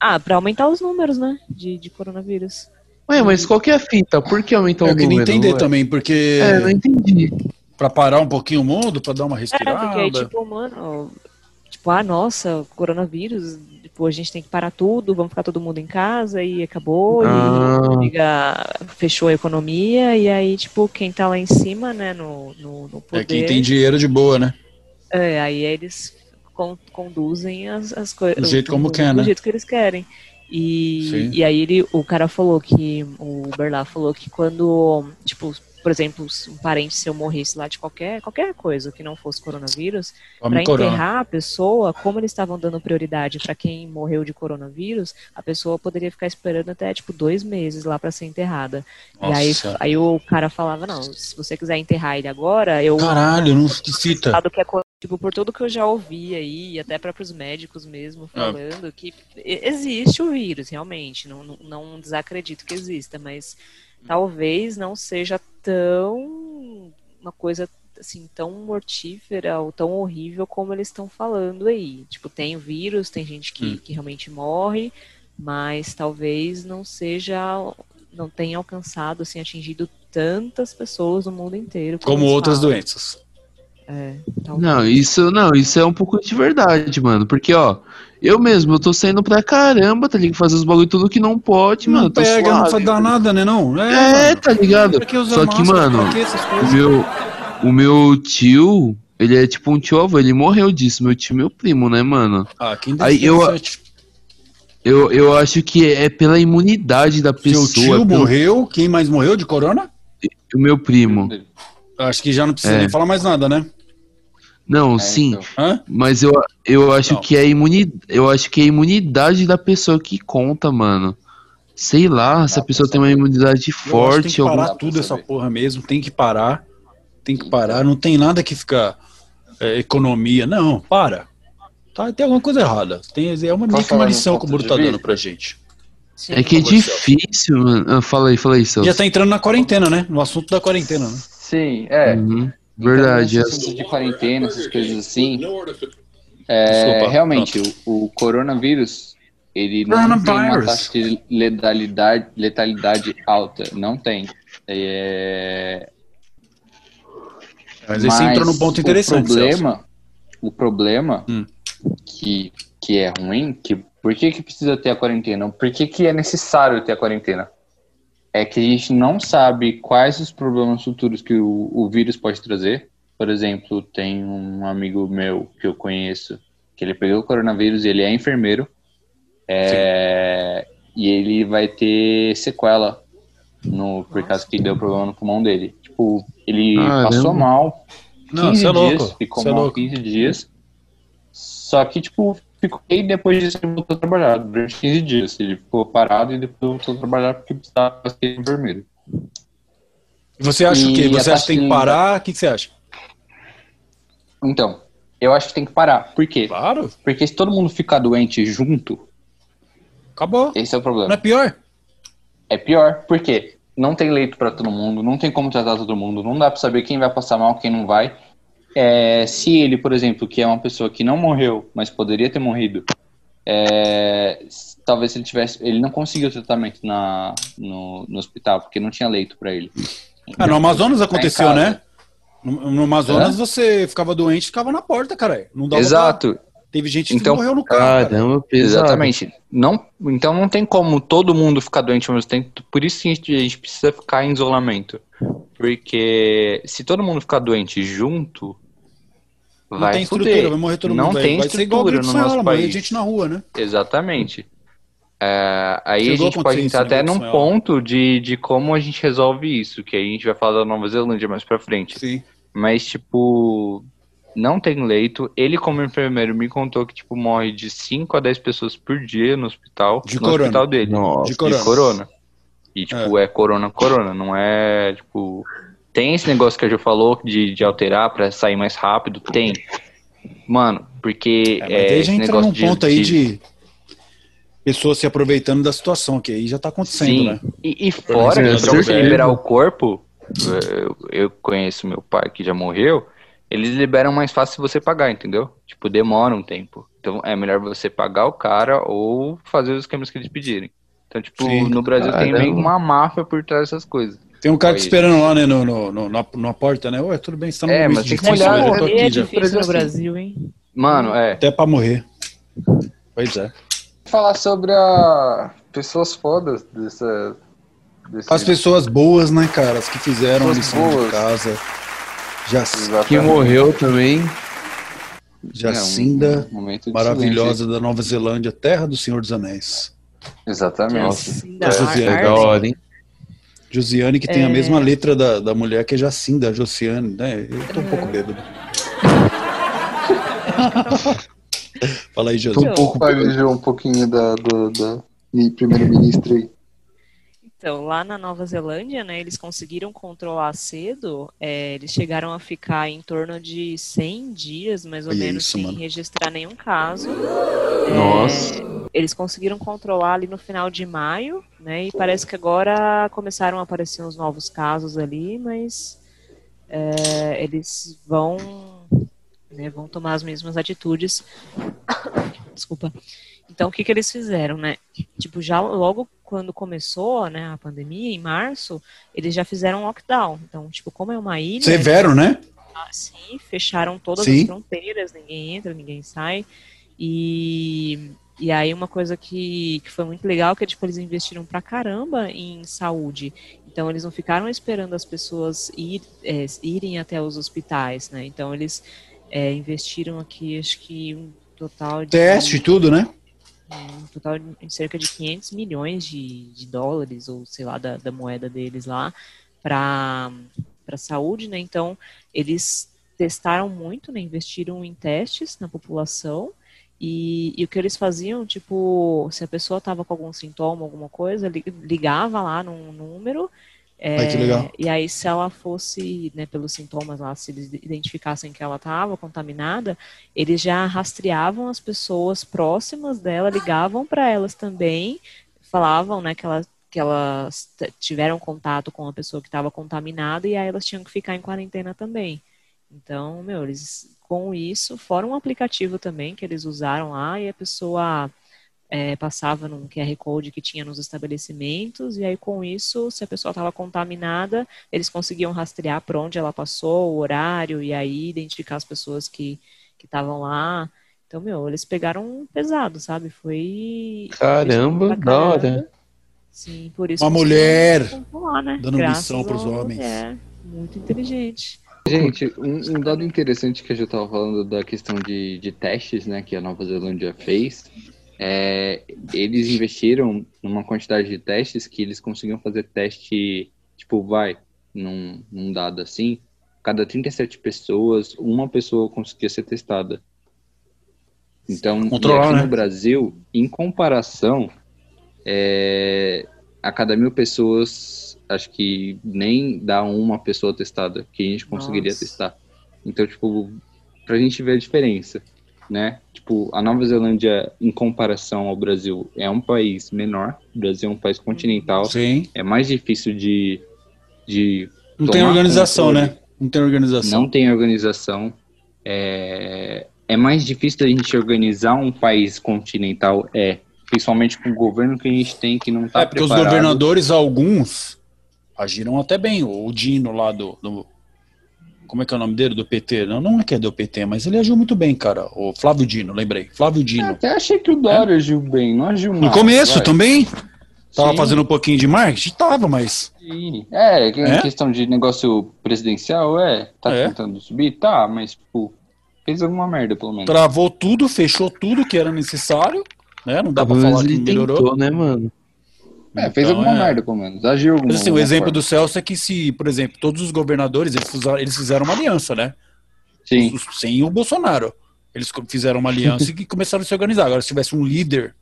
Ah, pra aumentar os números, né? De, de coronavírus. Ué, mas qual que é a fita? Por que aumentou o Eu queria número? entender ué? também, porque É, não entendi. pra parar um pouquinho o mundo, pra dar uma É, respirada. porque aí, tipo, mano, tipo, ah, nossa, coronavírus, tipo, a gente tem que parar tudo, vamos ficar todo mundo em casa e acabou, Ah. e liga, fechou a economia, e aí, tipo, quem tá lá em cima, né, no, no, no poder. É quem tem dinheiro de boa, né? É, aí eles con- conduzem as, as coisas. Do jeito como quer, Do né? jeito que eles querem. E, Sim. e aí ele, o cara falou que, o Uber lá falou que quando, tipo, por exemplo, se um parente seu morresse lá de qualquer, qualquer coisa que não fosse coronavírus, para enterrar a pessoa, como eles estavam dando prioridade para quem morreu de coronavírus, a pessoa poderia ficar esperando até, tipo, dois meses lá para ser enterrada. E aí, Nossa. aí o cara falava, não, se você quiser enterrar ele agora, eu Caralho, não que é co- tipo, por tudo que eu já ouvi aí, e até próprios médicos mesmo Ah. falando que e- existe o vírus, realmente, não, não, desacredito que exista, mas talvez não seja tão uma coisa assim tão mortífera ou tão horrível como eles estão falando aí. Tipo, tem o vírus, tem gente que, Hum. que realmente morre, mas talvez não seja não tenha alcançado assim atingido tantas pessoas no mundo inteiro Como eles outras falam. doenças. É, talvez. Não, isso não, isso é um pouco de verdade, mano. Porque, ó, eu mesmo, eu tô saindo pra caramba, tá ligado? Fazer os bagulho tudo que não pode, mano. Não tô pega, não suave. vai dar nada, né não? É, mano. tá ligado? Que Só que, mano, O meu, o meu tio, ele é tipo um tio avô, ele morreu disso. Meu tio, meu primo, né, mano? Ah, quem Aí eu- Eu, eu acho que é pela imunidade da Seu pessoa. tio pelo- morreu, quem mais morreu de corona? O meu primo. Acho que já não precisa É. nem falar mais nada, né? Não, É, sim. então. Mas eu, eu acho Não. que é imuni, eu acho que é a imunidade da pessoa que conta, mano. Sei lá, se a pessoa tem uma imunidade Eu acho que tem forte, que parar tudo essa porra mesmo, tem que parar. Tem que parar, não tem nada que ficar é, economia, não, para. Tá, tem alguma coisa errada. Tem, é uma meio que uma lição que o Bruno tá dando pra gente. Sim. É que é favor, difícil, mano. Ah, fala aí, fala aí, Celso. Já tá entrando na quarentena, né? No assunto da quarentena, né? Sim, é. Uhum, Verdade. Então, é. de quarentena, essas coisas assim, é, Desculpa, realmente, o, o coronavírus, ele não tem uma Coronavirus. taxa de letalidade, letalidade alta. Não tem. É, Mas aí você entrou num ponto interessante, O Celso. problema, o problema Hum. que, que é ruim, que por que, que precisa ter a quarentena? Por que, que é necessário ter a quarentena? É que a gente não sabe quais os problemas futuros que o, o vírus pode trazer. Por exemplo, tem um amigo meu que eu conheço que ele pegou o coronavírus e ele é enfermeiro. É, e ele vai ter sequela no, por causa que deu problema no pulmão dele. Tipo, ele Caramba. passou mal Não, 15 você é dias, louco. ficou é mal louco. 15 dias. Só que, tipo, ficou e depois disso ele voltou a trabalhar. Durante 15 dias. Ele ficou parado e depois voltou a trabalhar porque precisava ser enfermeiro. Você acha o E quê? a Você acha que tem que parar? O que, que você acha? Então, eu acho que tem que parar. Por quê? Claro, Porque se todo mundo ficar doente junto, acabou. esse é o Não é problema. pior? É pior. Por quê? não tem leito para todo mundo, não tem como tratar todo mundo, não dá para saber quem vai passar mal, quem não vai. É, se ele, por exemplo, que é uma pessoa que não morreu, mas poderia ter morrido, é, talvez ele tivesse, ele não conseguiu tratamento na, no, no hospital porque não tinha leito para ele. Ah, no Amazonas aconteceu, né? No, no Amazonas é? você ficava doente, ficava na porta, cara. Não dava Exato. Pra... Teve gente que então, morreu no carro. Caramba, pesado. Exatamente. Não, então não tem como todo mundo ficar doente ao mesmo tempo. Por isso que a gente, a gente precisa ficar em isolamento. Porque se todo mundo ficar doente junto, não vai tem fuder. estrutura, vai morrer todo não mundo. tem vai, estrutura no nosso país. gente na rua, né? Exatamente. É, aí Chegou a a gente pode entrar até num ponto de, de como a gente resolve isso, que aí a gente vai falar da Nova Zelândia mais pra frente. Sim. Mas, tipo, não tem leito. Ele, como enfermeiro, me contou que, tipo, morre de 5 a 10 pessoas por dia no hospital. De no corona. hospital dele. Nossa. De corona. De corona. E, tipo, é, corona, corona. Não é, tipo... Tem esse negócio que a Ju falou de, de alterar pra sair mais rápido? Tem. Mano, porque... É, mas é, esse entra negócio num ponto aí de pessoas se aproveitando da situação, que aí já tá acontecendo, Sim, né? e, e fora que com pra você liberar o corpo, eu, eu conheço meu pai que já morreu, eles liberam mais fácil se você pagar, entendeu? Tipo, demora um tempo. Então é melhor você pagar o cara ou fazer os esquemas que eles pedirem. Então, tipo, Sim. no Brasil tem Caramba. meio uma máfia por trás dessas coisas. Tem um cara te esperando lá, né, no, no, no- na, na porta, né? Ué, tudo bem, você tá no É, mas tem que olhar, tô né? Morrer é aqui já. difícil no Assim. Brasil, hein? Mano, é. Até pra morrer. Pois é. Falar sobre a pessoas fodas dessa. desse- As pessoas boas, né, cara? As que fizeram a Pessoas lição de boas. casa. Já, Exatamente. Que morreu também. Jacinda, É, um momento de maravilhosa da Nova Zelândia, terra do Senhor dos Anéis. Exatamente. Jacinda Essa Ar- é É Ardern. da hora, hein? Josiane, que tem a É. mesma letra da, da mulher que é Jacinda, Josiane, né? Eu tô um pouco bêbado. *laughs* Fala aí, Tô Josi. um pouco Fale um pouquinho da, do, da primeira-ministra aí. Então, lá na Nova Zelândia, né, eles conseguiram controlar cedo, é, eles chegaram a ficar em torno de 100 dias, mais ou Olha menos, isso, sem mano. registrar nenhum caso. É, Nossa. Eles conseguiram controlar ali no final de maio, né, e parece que agora começaram a aparecer uns novos casos ali, mas é, eles vão, né, vão tomar as mesmas atitudes. Desculpa. Então, o que, que eles fizeram, né? Tipo, já logo quando começou, né, a pandemia, em março, eles já fizeram um lockdown. Então, tipo, como é uma ilha, Severo, né? assim, fecharam todas Sim. as fronteiras, ninguém entra, ninguém sai. E, e aí uma coisa que, que foi muito legal que é, tipo, eles investiram pra caramba em saúde. Então eles não ficaram esperando as pessoas ir, é, irem até os hospitais, né? Então eles é, investiram aqui, acho que um total de Teste e tudo, né? um total de cerca de 500 milhões de, de dólares, ou sei lá, da, da moeda deles lá, para a saúde, né? Então, eles testaram muito, né? Investiram em testes na população. E, e o que eles faziam, tipo, se a pessoa estava com algum sintoma, alguma coisa, li- ligava lá num número. Legal. E aí, se ela fosse, né, pelos sintomas lá, se eles identificassem que ela estava contaminada, eles já rastreavam as pessoas próximas dela, ligavam para elas também, falavam, né, que elas, que elas tiveram contato com a pessoa que estava contaminada e aí elas tinham que ficar em quarentena também. Então, meu, eles com isso, fora um aplicativo também que eles usaram lá e a pessoa é, passava num QR Code que tinha nos estabelecimentos, e aí com isso, se a pessoa estava contaminada, eles conseguiam rastrear por onde ela passou, o horário, e aí identificar as pessoas que que estavam lá. Então, meu, eles pegaram pesado, sabe? Foi. Caramba, da hora. Sim, por isso. Uma mulher controlar, né? dando Graças missão pros a uma homens. mulher Muito inteligente. Gente, um, um dado interessante que a gente tava falando da questão de, de testes, né, que a Nova Zelândia fez, é, eles investiram numa quantidade de testes que eles conseguiam fazer teste, tipo, vai, num, num dado assim, cada 37 pessoas, uma pessoa conseguia ser testada. Então, Controlar, aqui né? no Brasil, em comparação, é, a cada mil pessoas, acho que nem dá uma pessoa testada que a gente conseguiria Nossa. testar. Então, tipo, pra gente ver a diferença. né? Tipo, a Nova Zelândia, em comparação ao Brasil, é um país menor. O Brasil é um país continental. Sim. É mais difícil de. de Não tem organização, controle. né? Não tem organização. Não tem organização. É, é mais difícil da gente organizar um país continental, é. Principalmente com o governo que a gente tem, que não tá É, porque os preparado. governadores, alguns, agiram até bem. O Dino lá do, do- Como é que é o nome dele? Do PT? Não, não é que é do PT, mas ele agiu muito bem, cara. O Flávio Dino, lembrei. Flávio Eu Dino. até achei que o Dória agiu bem, não agiu mal. No começo vai. também. Tava Sim. fazendo um pouquinho de marketing? Tava, mas. Sim. É, É? questão de negócio presidencial, é. Tá É. tentando subir? Tá, mas, tipo, fez alguma merda, pelo menos. Travou tudo, fechou tudo que era necessário. Né? Não dá pra falar que ele melhorou. tentou, né, mano? É, fez Então, alguma é. merda, pelo menos. Agiu alguma Mas assim, o exemplo forma. do Celso é que se, por exemplo, todos os governadores, eles fizeram, eles fizeram uma aliança, né? Sim. Os- Sem o Bolsonaro. Eles fizeram uma aliança *laughs* e começaram a se organizar. Agora, se tivesse um líder.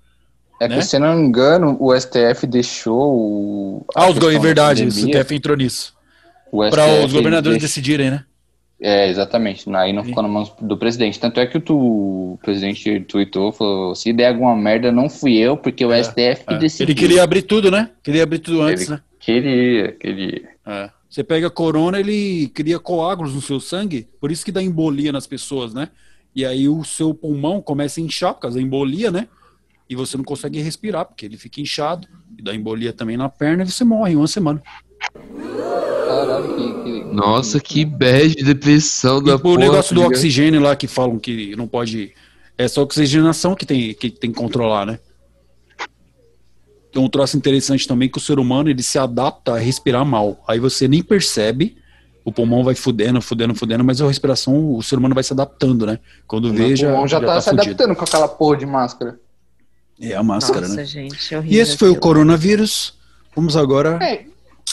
É né? que, se não me engano, o STF deixou o. Ah, os é da verdade, o STF entrou nisso. Para os governadores deixou- decidirem, né? É, exatamente. Aí não ficou na mão do presidente. Tanto é que o, tu, o presidente tweetou, falou, se der alguma merda, não fui eu, porque o É, STF que É. decidiu. Ele queria abrir tudo, né? Queria abrir tudo antes, Ele- né? Queria, queria. É. Você pega a corona, ele cria coágulos no seu sangue, por isso que dá embolia nas pessoas, né? E aí o seu pulmão começa a inchar por causa da embolia, né? E você não consegue respirar, porque ele fica inchado, e dá embolia também na perna e você morre em uma semana. Caralho, que... que- Nossa, que bad depressão da E o porra. negócio do tá ligado? oxigênio lá que falam que não pode. Essa oxigenação que tem que, tem que controlar, né? Tem um troço interessante também que o ser humano ele se adapta a respirar mal. Aí você nem percebe, o pulmão vai fudendo, fudendo, fudendo, mas a respiração, o ser humano vai se adaptando, né? Quando O vê, meu já, pulmão já, já tá, tá se fudido. adaptando com aquela porra de máscara. É a máscara, Nossa, né? gente, é horrível. E esse foi o coronavírus. Vamos agora. É,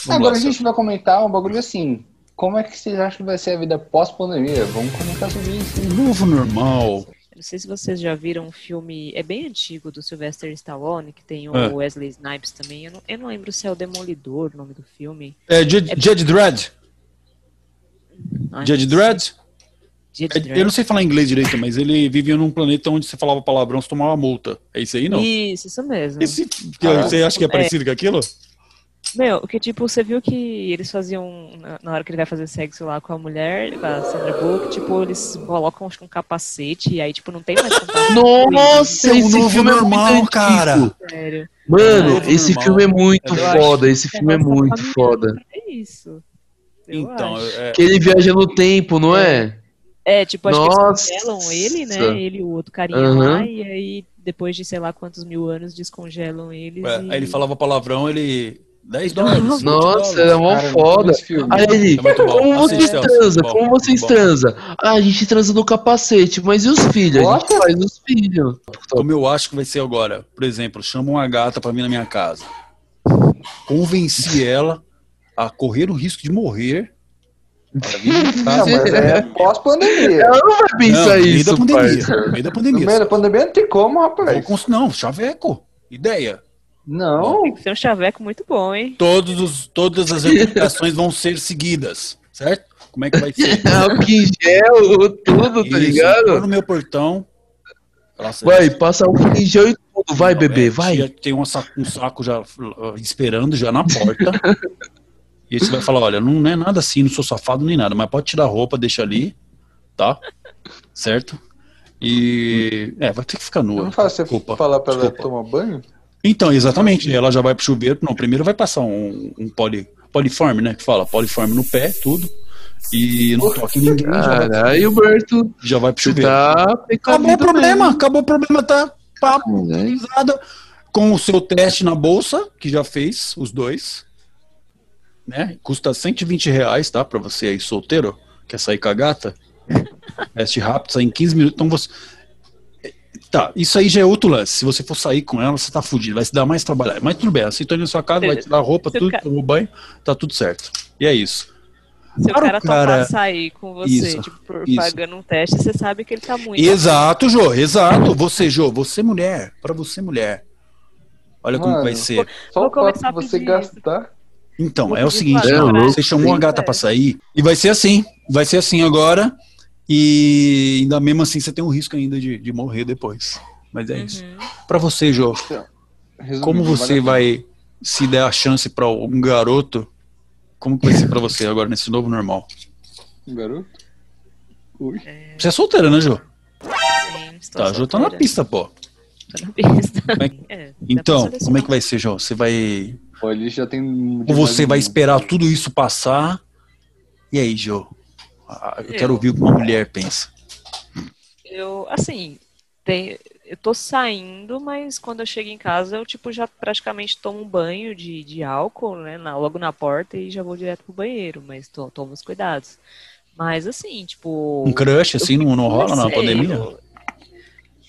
Vamos agora lá, a gente vai comentar um bagulho assim. Como é que vocês acham que vai ser a vida pós-pandemia? Vamos comentar sobre isso. Novo normal. Eu não sei se vocês já viram um filme, é bem antigo, do Sylvester Stallone, que tem o É. Wesley Snipes também. Eu não, eu não lembro se é o Demolidor o nome do filme. É Judge. Ai, Judge Dredd? Judge É, Dredd. Eu não sei falar inglês direito, mas ele vivia num planeta onde você falava palavrão, você tomava multa. É isso aí, não? Isso, isso mesmo. Esse, Caralho. você acha que é parecido com aquilo? Meu, porque tipo, você viu que eles faziam, na- hora que ele vai fazer sexo lá com a mulher, com a Sandra Bullock, tipo, eles colocam acho que um capacete e aí, tipo, não tem mais contato. Nossa, É o esse novo filme é normal, cara. Sério. Mano, esse normal. filme é muito Eu foda. Esse filme é muito família, foda. É isso. Eu Então, acho. é, Que ele viaja no tempo, não é? É, tipo, acho Nossa. que eles congelam ele, né? Ele e o outro carinha Aham. lá, e aí, depois de sei lá quantos mil anos, descongelam eles. é, e... aí ele falava palavrão, ele. 10 dólares. 20 Nossa, dólares. era mó não foda. Aí ele, É como vocês Assiste, Celso. transam? Bom, Como vocês bom. transam? Ah, a gente transa no capacete, mas e os filhos? A gente faz os filhos. Como eu acho que vai ser agora. Por exemplo, chama uma gata pra vir na minha casa. Convenci ela a correr o risco de morrer. Não, *laughs* mas é pós-pandemia. Ela não vai Não, pensar no meio isso, da pandemia. No meio da No pandemia. meio da pandemia não tem como, rapaz. cons- Não, chaveco. Ideia. Não. Tem que ser um chaveco muito bom, hein? Todos os, todas as recomendações vão ser seguidas, certo? Como é que vai ser? Álcool em gel, tudo, tá Isso, ligado? vou no meu portão. Nossa, Vai, passa álcool em gel e tudo. Vai, bebê, é, vai. já Tem um saco, um saco já uh, esperando, já na porta. *laughs* e aí você vai falar, olha, não é nada assim, não sou safado nem nada, mas pode tirar a roupa, deixa ali, tá? Certo? E... É, vai ter que ficar nua. Não faz você Desculpa. falar pra ela desculpa. tomar banho? Então, exatamente. Ela já vai pro chuveiro. Não, primeiro vai passar um, um poli, poliforme, né? Que fala, poliforme no pé, tudo. E não toque ninguém, já vai, Caralho, Berto, já vai pro chuveiro. tá Acabou o problema, mesmo. acabou o problema, tá papo, Né? organizada, com o seu teste na bolsa, que já fez, os dois. Né? Custa 120 reais, tá? Pra você aí solteiro, quer sair com a gata. *laughs* Teste rápido, sai em 15 minutos. Então você. Tá, isso aí já é outro lance. Se você for sair com ela, você tá fudido, vai se dar mais trabalhar. Mas tudo bem, aceitou na sua casa, vai tirar a roupa, tudo, ca- tomou banho, tá tudo certo. E é isso. Se o Para o cara topar cara- sair com você, Isso, tipo, por- isso. pagando um teste, você sabe que ele tá muito. Exato, Jô, exato. Você, Jô, você mulher, pra você mulher. Olha como Mano, vai ser. Só Vou o você gastar. Então, Vou é o seguinte, É, você chamou a gata pra sair e vai ser assim. Vai ser assim agora. E ainda mesmo assim você tem um risco ainda de, de morrer depois. Mas é isso. Uhum. Pra você, Jô, Resumindo, como você vai se der a chance pra um garoto, como que vai ser pra você agora nesse novo normal? Um garoto? Ui. Você é solteira, né, Jô? Sim, estou Tá, Jô tá na solteira. pista, pô. Tô na pista. Como é É, Então, como é que vai ser, Jô? Você vai Pô, ele já tem. Ou você vai esperar tudo isso passar? E aí, Jô? Ah, Eu quero Eu. ouvir o que uma mulher pensa. Eu, assim, tem, eu tô saindo, mas quando eu chego em casa, eu, tipo, já praticamente tomo um banho de, de álcool, né, na- logo na porta e já vou direto pro banheiro, mas to, tomo os cuidados. Mas, assim, tipo... Um crush, assim, não, não rola na pandemia? eu-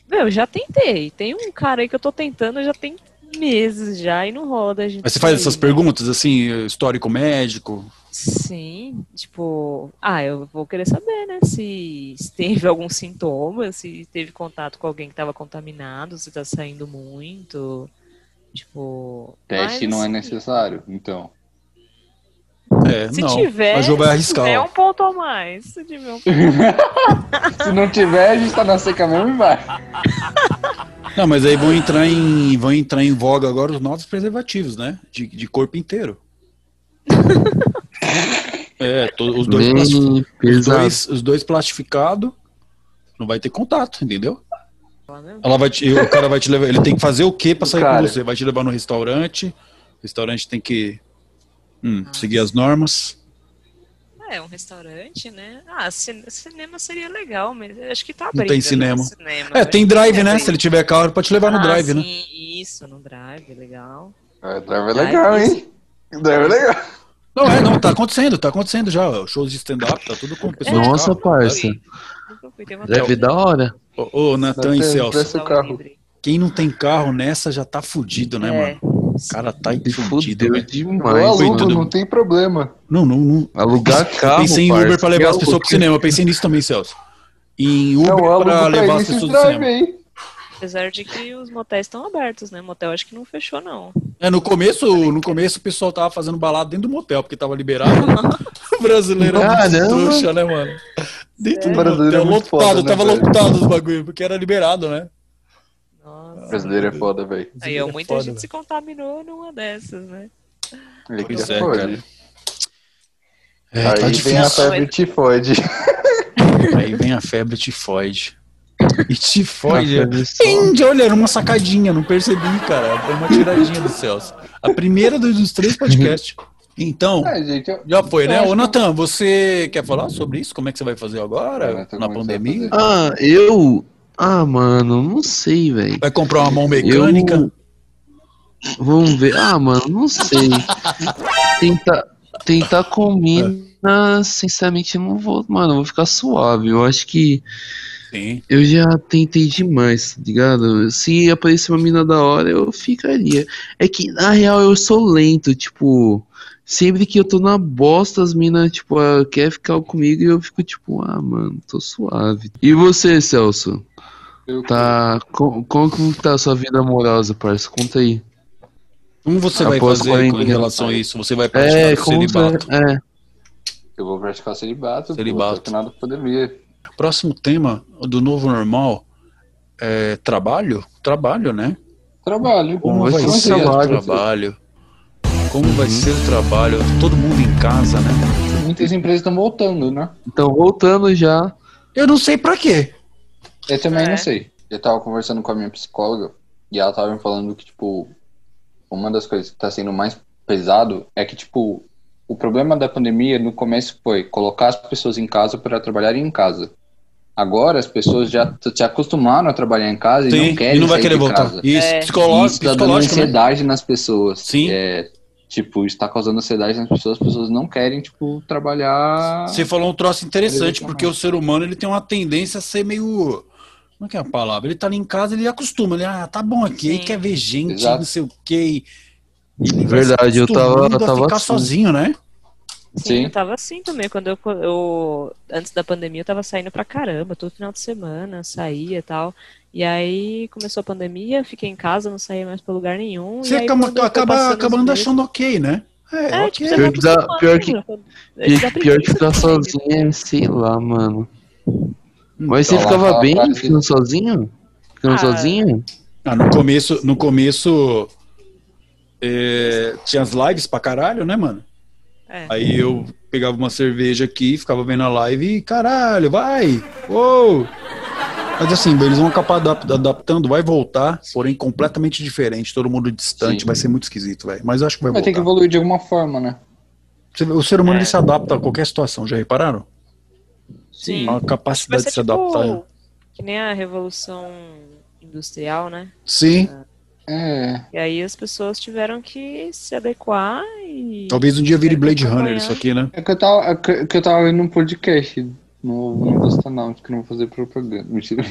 Meu, já tentei. Tem um cara aí que eu tô tentando já tem meses já e não rola da gente Mas você faz essas perguntas, assim, histórico médico? Sim, tipo, ah, eu vou querer saber, né, se, se teve algum sintoma, se teve contato com alguém que estava contaminado, se tá saindo muito, tipo... Teste mas, não é necessário, então. É, Se não. tiver, arriscar. tiver ó. um ponto a mais, se tiver um *laughs* Se não tiver, a gente tá na seca mesmo e vai. *laughs* Não, mas aí vão entrar em, vão entrar em voga agora os novos preservativos, né? De, de corpo inteiro. *laughs* é, to- os dois, Bem os dois, os dois plastificados, não vai ter contato, entendeu? né? Ela vai te- o cara vai te levar. Ele tem que fazer o quê pra sair Cara. com você? Vai te levar no restaurante. O restaurante tem que hum, seguir as normas. É, um restaurante, né? Ah, cin- cinema seria legal, mas eu acho que tá Não abrindo, tem né, cinema. cinema. É, tem que drive, tá né? Se ele tiver carro, ele pode te levar no Ah, drive, né? sim, Isso, no drive, legal. É, drive é Drive, legal, isso. hein? Drive é legal. Não, é, não, tá acontecendo, tá acontecendo já. Shows de stand-up, tá tudo com pessoas de Nossa, carro. parça. Deve da hora. Ô, ô Natan e Natan, Celso, quem não tem carro nessa já tá fudido, né, É, mano? O cara tá fudido, fudeu velho. Eu demais, alugo, não tem problema. Não, não, não. Alugar carro, pensei em parça, Uber pra levar as pessoas pro cinema. Pensei nisso também, Celso. Em Uber Não, pra pra levar as pessoas do drive cinema. aí. apesar de que os motéis estão abertos, né? Motel acho que não fechou, não. É, no começo, no começo o pessoal tava fazendo balada dentro do motel, porque tava liberado. *laughs* o brasileiro é Caramba. trouxa, né, mano? Dentro do Brasileiro é motel, muito lotado, foda, né, tava velho? lotado os bagulho, porque era liberado, né? Nossa. Brasileiro é foda, velho. Aí, É muita foda, gente velho. se contaminou numa dessas, né? Ele que já é, cara. É, Aí tá vem a febre tifoide. Aí vem a febre tifoide. E de sol. Inde, olha, era uma sacadinha, não percebi, cara. Foi uma tiradinha do Celso. A primeira dos, dos três podcasts. Então, É, gente, eu... já foi, né? Ô, que- Natan, você quer falar sobre isso? Como é que você vai fazer agora, É, na pandemia? fazer. Ah, eu. Ah, mano, não sei, velho. Vai comprar uma mão mecânica? Eu... Vamos ver. Ah, mano, não sei. Tentar, tentar com mina, sinceramente, não vou. Mano, eu vou ficar suave. Eu acho que Sim. eu já tentei demais, tá ligado? Se aparecer uma mina da hora, eu ficaria. É que, na real, eu sou lento, tipo. Sempre que eu tô na bosta, as minas, tipo, ah, quer ficar comigo e eu fico tipo, ah, mano, tô suave. E você, Celso? Eu- Tá. co- Como, que tá a sua vida amorosa, parça? Conta aí. Como você vai Após fazer 40 com em relação a isso? Você vai É, praticar como celibato? é. Eu vou praticar celibato. Celibato. Pô, tô nada pandemia. Próximo tema do novo normal é trabalho? Trabalho, né? Trabalho. Como Vai vai, ser ser o trabalho. trabalho? Como vai ser o trabalho? Todo mundo em casa, né? Muitas empresas estão voltando, né? Então, voltando já. Eu não sei pra quê. Eu também É. não sei. Eu tava conversando com a minha psicóloga e ela tava me falando que, tipo, uma das coisas que tá sendo mais pesado é que, tipo, o problema da pandemia no começo foi colocar as pessoas em casa para trabalharem em casa. Agora as pessoas já se acostumaram a trabalhar em casa e Sim, não querem e não vai sair querer de voltar. casa. Isso, É. psicológico, Isso tá dando né? ansiedade nas pessoas. Sim. É, tipo, está causando ansiedade nas pessoas, as pessoas não querem, tipo, trabalhar. Você falou um troço interessante, porque o ser humano ele tem uma tendência a ser meio. Como é que é a palavra? Ele tá ali em casa, ele acostuma. Ele, ah, tá bom aqui, aí Sim. quer ver gente, Exato. não sei o quê. E ele Verdade, eu tava- eu tava ficar assim. sozinho, né? Sim, Sim. eu tava assim também. Quando eu, eu. Antes da pandemia, eu tava saindo pra caramba, todo final de semana, saía e tal. E aí começou a pandemia, fiquei em casa, não saía mais pra lugar nenhum. Você e aí, acaba, acaba acabando meses- achando ok, né? É, É, ok. tipo, Pior que dá- acostumando, pior que- né? Dá Pior, que ficar sozinho é, sei lá, mano. Mas você Então, ficava lá, bem lá, lá, ficando sozinho? Ficando Ah. sozinho? Ah, no começo, no começo é, tinha as lives pra caralho, né, mano? É. Aí eu pegava uma cerveja aqui, ficava vendo a live e caralho, vai! Uou! Mas assim, eles vão acabar adap- adaptando, vai voltar, porém completamente diferente, todo mundo distante, Sim. vai ser muito esquisito, velho. Mas eu acho que vai, Vai ter que voltar. evoluir de alguma forma, né? O ser humano É. ele se adapta a qualquer situação, já repararam? Sim. Uma Vai capacidade de se tipo adaptar. que nem a revolução industrial, né? Sim, É. E aí as pessoas tiveram que se adequar e. talvez um dia vire Blade Runner isso aqui, né? É que eu tava, é que eu tava vendo um podcast no, no Astronauta, que não vou fazer propaganda. Mentira.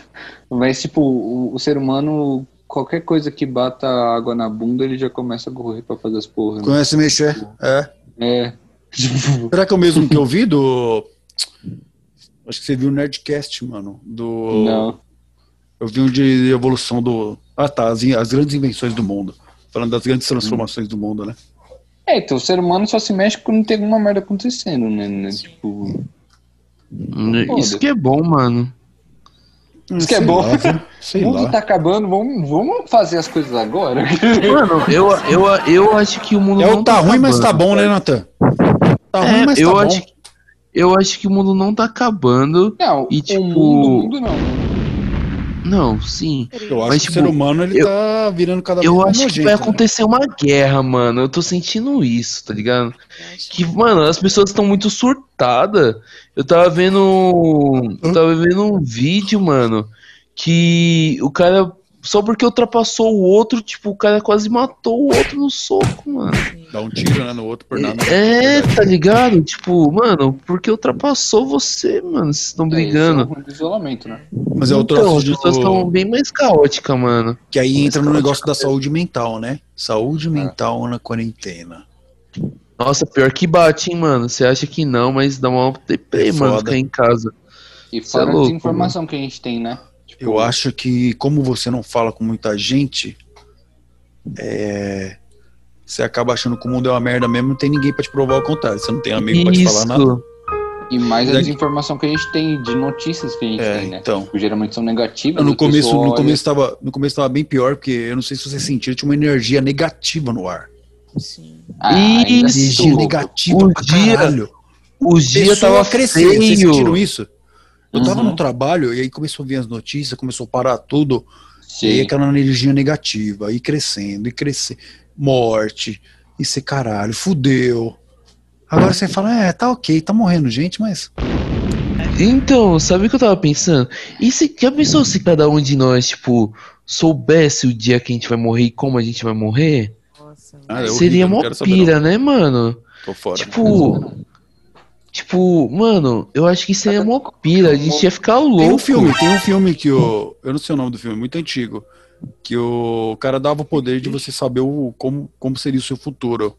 *laughs* Mas, tipo, o, o ser humano, qualquer coisa que bata água na bunda, ele já começa a correr pra fazer as porras. Né? Conhece mexer? É. É. Tipo, *laughs* Será que é o mesmo que eu vi do. Acho que você viu o Nerdcast, mano. Do. não. Eu vi um de evolução do. Ah, tá. As, as grandes invenções do mundo. Falando das grandes transformações do mundo, né? É, então o ser humano só se mexe quando tem alguma merda acontecendo, né? né? Tipo. Isso que é bom, mano. Isso que é Sei bom. lá, o mundo lá. tá acabando, vamos, vamos fazer as coisas agora. Mano, eu, eu, eu acho que o mundo É não o tá ruim, mas tá acabando, bom, né. Natan? Tá É, ruim, mas eu tá acho bom. Eu acho que o mundo não tá acabando. Não, E, o tipo- mundo, o mundo não. Não, sim. Eu acho Mas, que o tipo, ser humano ele eu- tá virando cada vez Eu mais acho que nojento, vai né? acontecer uma guerra, mano. Eu tô sentindo isso, tá ligado? Que, mano, as pessoas estão muito surtadas. Eu tava vendo. Eu tava vendo um vídeo, mano, que o cara. Só porque ultrapassou o outro, tipo, o cara quase matou o outro no soco, mano. Dá um tiro né, no outro por nada. É, tá ligado? Tipo, mano, porque ultrapassou você, mano. Vocês estão É, brigando. isso é um do isolamento, né? Mas é o então, troço as de- pessoas estão bem mais caóticas, mano. Que aí mais entra no negócio da saúde mental, né? Saúde É. mental na quarentena. Nossa, pior que bate, hein, mano. Você acha que não, mas dá uma deprê, É mano, ficar em casa. E Isso é fora a louco, desinformação que a gente tem, né? Eu acho que, como você não fala com muita gente, é, você acaba achando que o mundo é uma merda mesmo, não tem ninguém pra te provar o contrário. Você não tem amigo pra te falar nada. E mais a desinformação que a gente tem, de notícias que a gente É, tem, né? então. Tipo, geralmente são negativas. No começo, pessoal no olha- começo tava, no começo tava bem pior, porque eu não sei se você sentiu, tinha uma energia negativa no ar. Sim. Ah, Isso. Energia negativa O dia- caralho. Os dias Pessoa tava crescer, vocês sentiram isso? Eu tava Uhum. no trabalho e aí começou a vir as notícias, começou a parar tudo. E aí Sim. aquela energia negativa, e crescendo, e crescendo. Morte, e ser caralho, fudeu. Agora você fala, é, tá ok, tá morrendo gente, mas. Então, sabe o que eu tava pensando? E se, já pensou se cada um de nós, tipo, soubesse o dia que a gente vai morrer e como a gente vai morrer? Nossa. Ah, é Seria horrível, não mó pira, né, mano? Tô fora. Tipo, tipo, mano, eu acho que seria mó pira, a gente ia ficar louco. Tem um filme, tem um filme que o. Eu não sei o nome do filme, muito antigo. Que o cara dava o poder de você saber o, como, como seria o seu futuro.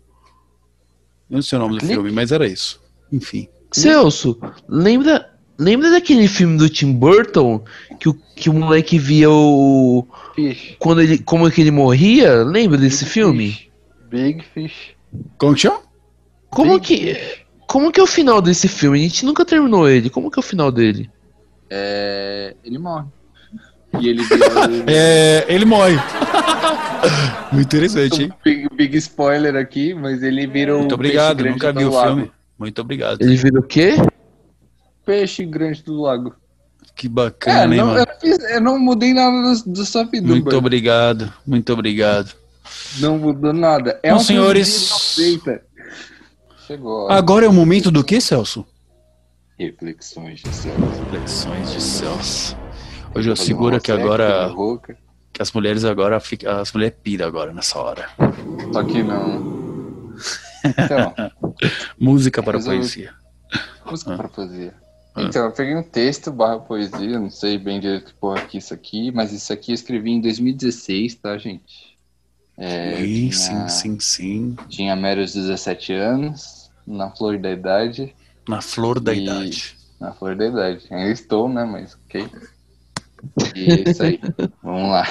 Eu não sei o nome do Clique. filme, mas era isso. Enfim. Celso, lembra, lembra daquele filme do Tim Burton que o, que o moleque via o Fish. quando ele como é que ele morria? Lembra desse filme? Big Fish. Como que chama? Como Big que como que é o final desse filme? A gente nunca terminou ele. Como que é o final dele? É... Ele morre. E ele vira. *laughs* É. Ele morre. *laughs* muito interessante, hein? Big, big spoiler aqui, mas ele vira o Muito obrigado, peixe nunca vi o lago. filme. Muito obrigado. Ele vira o quê? Peixe grande do lago. Que É, bacana, hein, não, mano? eu, não fiz- eu não mudei nada do, do. Muito obrigado, muito obrigado. Não mudou nada. É Bom, um filme senhores- de 90. Chegou. Agora é o momento do que, Celso? Reflexões de céu. Reflexões de Celso. Hoje eu Fazer seguro que agora. Que as mulheres agora ficam. As mulheres pira agora nessa hora. Só que não. Então, *laughs* Música para Resolve. poesia. música pra fazer. Ah. Então, eu peguei um texto barra poesia, não sei bem direito que porra que isso aqui, mas isso aqui eu escrevi em 2016, tá, gente? É, sim, tinha, sim, sim, sim. Tinha meros 17 anos, na flor da idade. Na flor da E- idade. Na flor da idade. Ainda estou, né? Mas ok. E é isso aí. *laughs* Vamos lá.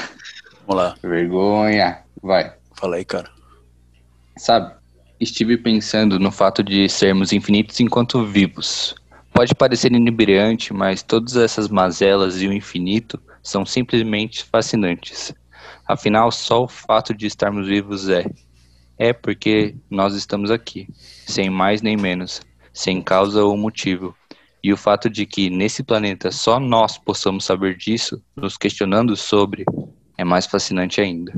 Vamos lá, Vergonha. Vai. fala aí, cara. Sabe? Estive pensando no fato de sermos infinitos enquanto vivos. Pode parecer inebriante, mas todas essas mazelas e o infinito são simplesmente fascinantes. Afinal, só o fato de estarmos vivos é. É porque nós estamos aqui, sem mais nem menos, sem causa ou motivo. E o fato de que nesse planeta só nós possamos saber disso, nos questionando sobre, é mais fascinante ainda.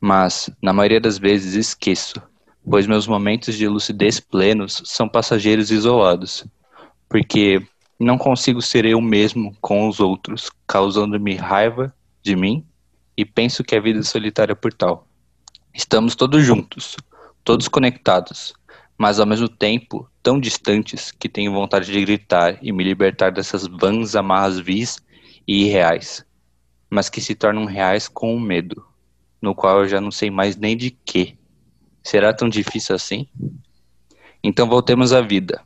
Mas, na maioria das vezes, esqueço, pois meus momentos de lucidez plenos são passageiros isolados, porque não consigo ser eu mesmo com os outros, causando-me raiva de mim e penso que a vida é solitária por tal. Estamos todos juntos, todos conectados, mas ao mesmo tempo tão distantes que tenho vontade de gritar e me libertar dessas vãs amarras vis e irreais, mas que se tornam reais com o medo, no qual eu já não sei mais nem de quê. Será tão difícil assim? Então voltemos à vida.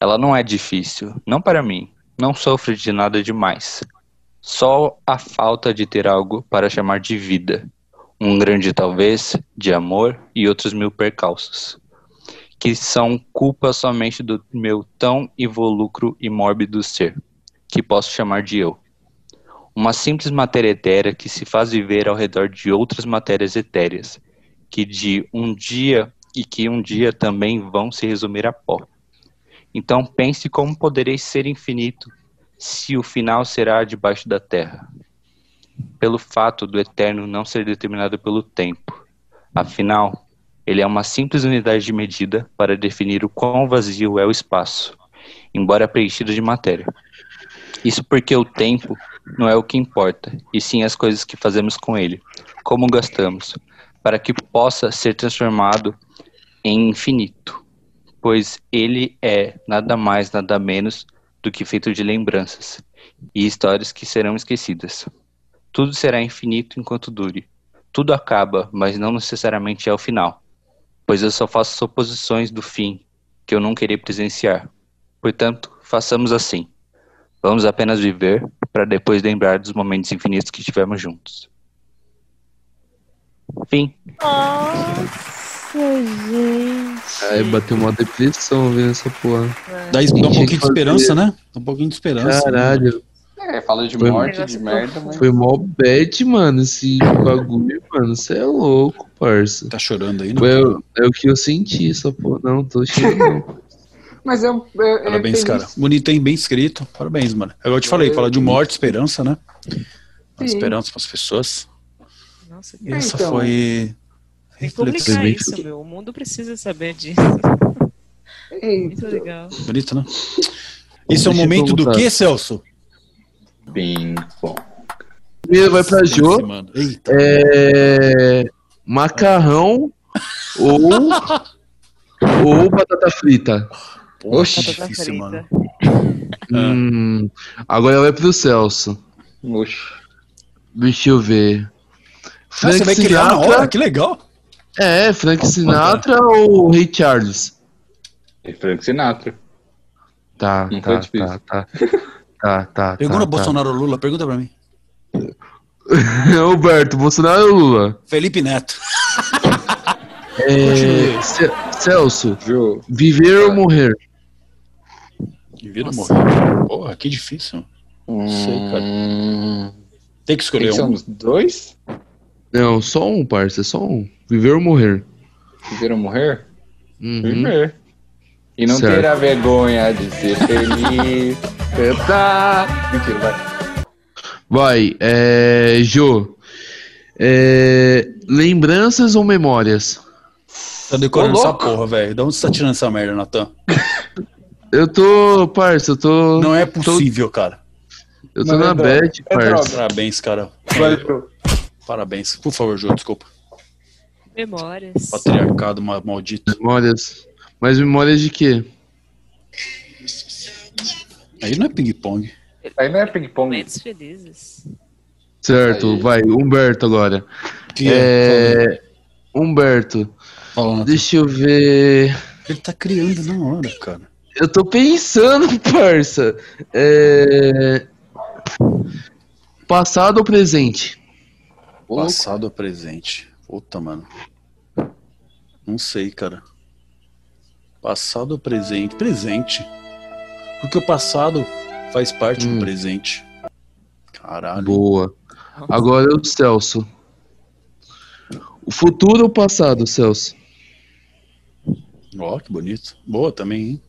Ela não é difícil, não para mim. Não sofro de nada demais. Só a falta de ter algo para chamar de vida. Um grande talvez, de amor e outros mil percalços. Que são culpa somente do meu tão involucro e mórbido ser, que posso chamar de eu. Uma simples matéria etérea que se faz viver ao redor de outras matérias etéreas, que de um dia e que um dia também vão se resumir a pó. Então pense como podereis ser infinito se o final será debaixo da terra. Pelo fato do eterno não ser determinado pelo tempo. Afinal, ele é uma simples unidade de medida para definir o quão vazio é o espaço, embora preenchido de matéria. Isso porque o tempo não é o que importa, e sim as coisas que fazemos com ele, como gastamos, para que possa ser transformado em infinito pois ele é nada mais, nada menos do que feito de lembranças e histórias que serão esquecidas. Tudo será infinito enquanto dure. Tudo acaba, mas não necessariamente é o final, pois eu só faço suposições do fim que eu não queria presenciar. Portanto, façamos assim. Vamos apenas viver para depois lembrar dos momentos infinitos que tivemos juntos. Fim. Nossa, gente. Aí bateu uma depressão vendo essa porra. Dá, dá um pouquinho de esperança, né? Dá um pouquinho de esperança. Caralho, É, fala de Foi morte, de merda, mas. foi mó bad, mano, esse bagulho, mano. Você é louco, parça. Tá chorando aí, não? Foi, o- é o que eu senti, essa porra. Não, tô cheio não. Mas é, um- é, é Parabéns, cara. Bonito, hein? Bem escrito. Parabéns, mano. É igual eu te falei, falar de morte, esperança, né? Sim. Esperança pras pessoas. Nossa, que essa então. foi. Tem que publicar Reflexão. bem isso, meu. O mundo precisa saber disso. *laughs* Muito Eita. legal. Bonito, né? Isso é o momento do que, Celso? Bem bom. Primeiro vai pra Jô. É. Macarrão ou. ou batata frita. Porra, Oxi. Batata difícil, frita. mano. Hum, agora vai pro Celso. Oxi. Deixa eu ver. Frank você vai criar na Sinatra. hora? Que legal. É, Frank Sinatra ou Ray Charles? É Frank Sinatra. Tá, Não tá, foi difícil. tá, tá. *laughs* Tá, tá. Pergunta tá, Bolsonaro ou Lula, pergunta pra mim. *laughs* Tá. Roberto, Bolsonaro ou Lula? Felipe Neto. É, Ce- Celso, Jô. viver ou morrer? Vira Nossa. morrer. Porra, que difícil. sei, cara. Hum, Tem que escolher Tem que um. somos dois? Não, só um, parça, só um. Viver ou morrer? Viveram morrer? Uhum. Viver. E não Certo. ter a vergonha de ser feliz. *laughs* Cantar. Mentira, vai. Vai, é. Jô. É, lembranças ou memórias? Tá decorando essa porra, velho. De onde você tá tirando essa merda, Natan? *laughs* Eu tô, parça, eu tô. Não é possível, cara. Eu tô é na droga. bad, É parça. Parabéns, cara. Jô. Parabéns. Por favor, Jô, desculpa. Memórias. Patriarcado ma- maldito. Memórias. Mas memórias de quê? Aí não é ping-pong. Aí não é ping-pong. Momentos felizes. Certo, Aí. vai, Humberto agora. Que é? É. Humberto, deixa eu ver. Ele tá criando na hora, cara. Eu tô pensando, *laughs* parça. É... Passado ou presente? Passado ou presente? Puta, mano. Não sei, cara. Passado ou presente? Presente. Porque o passado faz parte Hum. do presente. Caralho. Boa. Agora o Celso. O futuro ou o passado, Celso? Ó, que bonito. Boa também, hein?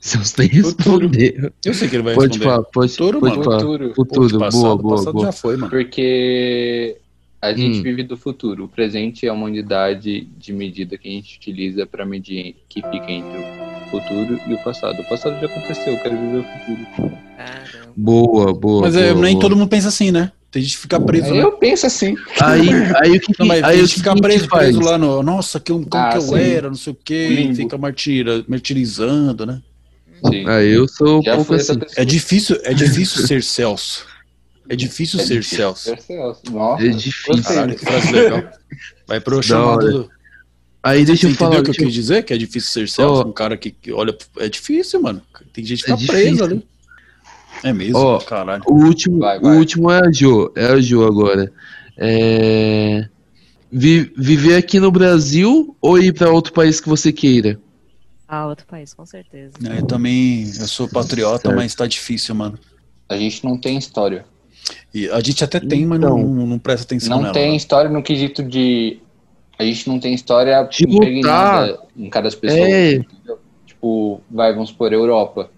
Celso tem que Futuro. responder. Eu sei que ele vai Pode responder. falar, pode, Futuro, pode mano. falar. Futuro. Futuro, Pô, passado, boa, boa, passado boa. já foi, mano. Porque a gente Hum. vive do futuro. O presente é uma unidade de medida que a gente utiliza para medir que fica entre o futuro e o passado. O passado já aconteceu, eu quero viver o futuro. Caramba. Boa, boa. Mas é, boa, nem boa. todo mundo pensa assim, né? Tem gente que fica preso, né? Eu penso assim. Aí, *laughs* aí o que, Não, mas aí tem gente que que fica preso, faz? preso lá no. Nossa, que, um- como Ah, que eu sim. era, não sei o quê. Limbo. Fica martira, martirizando, né? Sim. Aí eu sou um pouco assim. É difícil, é difícil *laughs* ser Celso. É difícil É ser difícil Celso. ser Celso. Nossa. É difícil. Caralho, que frase legal. Vai pro chamado do. Aí deixa Você eu entendeu falar. o que eu quis dizer? Que é difícil ser Celso, Ó. um cara que, que olha. É difícil, mano. Tem gente que É fica preso difícil. ali. É mesmo, Ó. caralho. O último, Vai, o vai. último é a Jo. É a Jo agora. É... vi- viver aqui no Brasil ou ir pra outro país que você queira? Ah, outro país, com certeza. É, Eu também, eu sou patriota, Certo. mas tá difícil, mano. A gente não tem história. E a gente até tem, mas Então. não, não presta atenção Não nela. tem né? história no quesito de. A gente não tem história De impregnada em cada pessoa. É. Tipo, vai, vamos supor, Europa.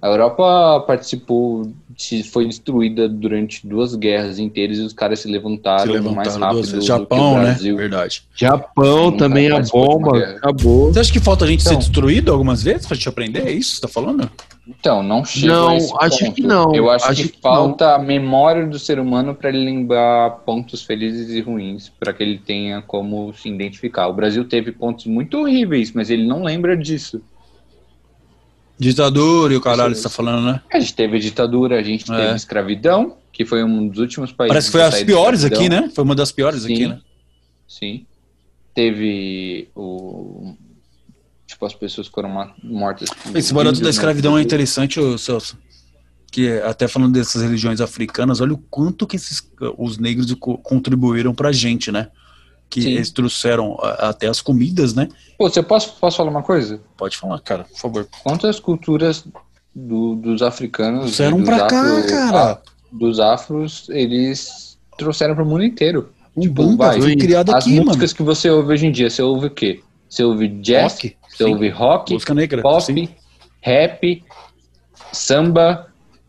A Europa participou, se- foi destruída durante duas guerras inteiras e os caras se levantaram, Se mais levantaram rápido duas vezes. do que o Japão, né? Brasil. Verdade. Japão também a bomba. Acabou. Você acha que falta a gente ser Então. destruído algumas vezes pra gente aprender? É isso que você tá falando? Então, não chega Não, a esse acho ponto. que não, Eu acho, acho que, que falta a memória do ser humano para ele lembrar pontos felizes e ruins, para que ele tenha como se identificar. O Brasil teve pontos muito horríveis, mas ele não lembra disso. Ditadura e o caralho, você tá falando, né? A gente teve ditadura, a gente É. teve escravidão, que foi um dos últimos países. Parece que foi as piores aqui, né? Foi uma das piores aqui, Sim. né? Sim. Teve o. Tipo, as pessoas foram mortas. Esse barato da né? escravidão é interessante, Celso. Que é, até falando dessas religiões africanas, olha o quanto que esses, os negros co- contribuíram pra gente, né? Que Sim. eles trouxeram até as comidas, né? Pô, você posso, posso falar uma coisa? Pode falar, cara, por favor. Quantas culturas do- dos africanos. Trouxeram pra cá, afro- cara. a- dos afros, eles trouxeram pro mundo inteiro. O Tipo, Bumba vai, foi criado As aqui, mano. músicas que você ouve hoje em dia, você ouve o quê? Você ouve jazz, Rock, você sim. ouve rock, negra. pop, sim. rap, samba,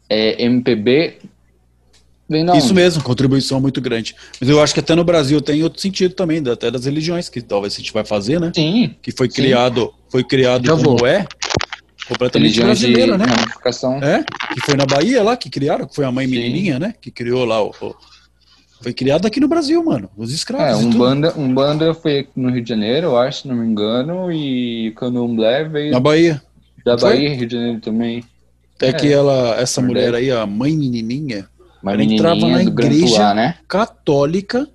é, MPB. Isso mesmo, contribuição muito grande. Mas eu acho que até no Brasil tem outro sentido também, até das religiões, que talvez a gente vai fazer, né? Sim, Que foi Sim. criado, foi criado Já como vou. é, completamente brasileiro, né? É, que foi na Bahia lá que criaram, que foi a mãe Sim. menininha, né? Que criou lá o, o- Foi criado aqui no Brasil, mano. Os É, escravos. e um banda, um banda foi no Rio de Janeiro, eu acho, se não me engano, e Candomblé veio Na Bahia. da foi? Bahia, Rio de Janeiro também. Até É. que ela, essa mulher aí, a mãe menininha, Uma Ela entrava na igreja. Tuá, né? católica,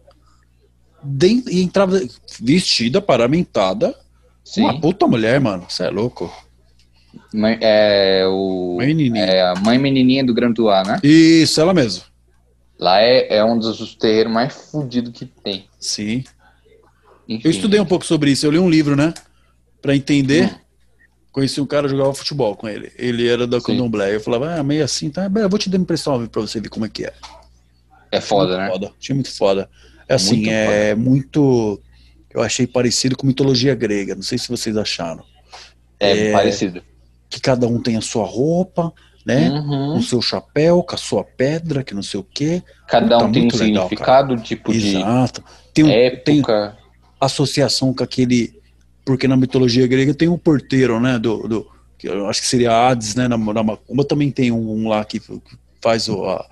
e entrava vestida, paramentada. Sim. Uma puta mulher, mano. Você é louco. Mãe- é, o, Mãe menininha. é a mãe menininha do Gran Tuá, né? Isso, ela mesmo. Lá é, é um dos terreiros mais fodidos que tem. Sim. Enfim. Eu estudei um pouco sobre isso. Eu li um livro, né? Pra entender. Hum. Conheci um cara que jogava futebol com ele. Ele era da Sim. Candomblé. Eu falava, ah, meio assim, tá? Eu vou te dar emprestão pra você ver como é que é. É foda, né? Foda. Achei muito foda. É assim, Muito é muito. Eu achei parecido com mitologia grega. Não sei se vocês acharam. É, É. parecido. Que cada um tem a sua roupa, né? Uhum. Com o seu chapéu, com a sua pedra, que não sei o quê. Cada Puta, um tem um muito legal, significado, tipo de Exato. Tem, um, tem época. associação com aquele. Porque na mitologia grega tem um porteiro, né? Do, do, que eu acho que seria Hades, né? Na, na Macumba também tem um, um lá que faz o. A,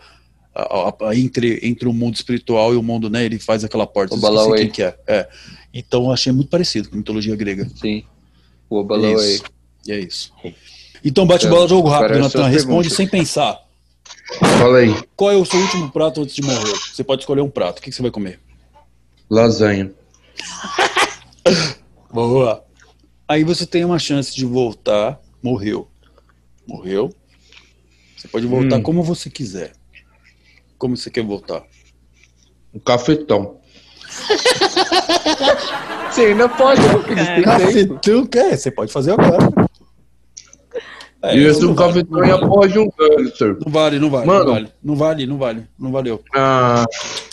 a- a- entre, entre o mundo espiritual e o mundo, né? Ele faz aquela porta. O eu esqueci Balauê. quem que é. é. Então eu achei muito parecido com a mitologia grega. Sim. O É Obalaway. isso. E é isso. Então bate bola, jogo rápido, é Natan. Responde pergunta. sem pensar. Fala aí. Qual é o seu último prato antes de morrer? Você pode escolher um prato. O que, você vai comer? Lasanha. *laughs* Boa. Aí você tem uma chance de voltar. Morreu. Morreu. Você pode voltar Hum. como você quiser. Como você quer voltar? Um cafetão. *laughs* Você ainda pode. *laughs* Cafetão, quer? Você pode fazer agora. É, um não vale, cafetão e a porra de um gangster. Não vale, não vale, Mano. não vale, não vale, não vale, não valeu. Ah,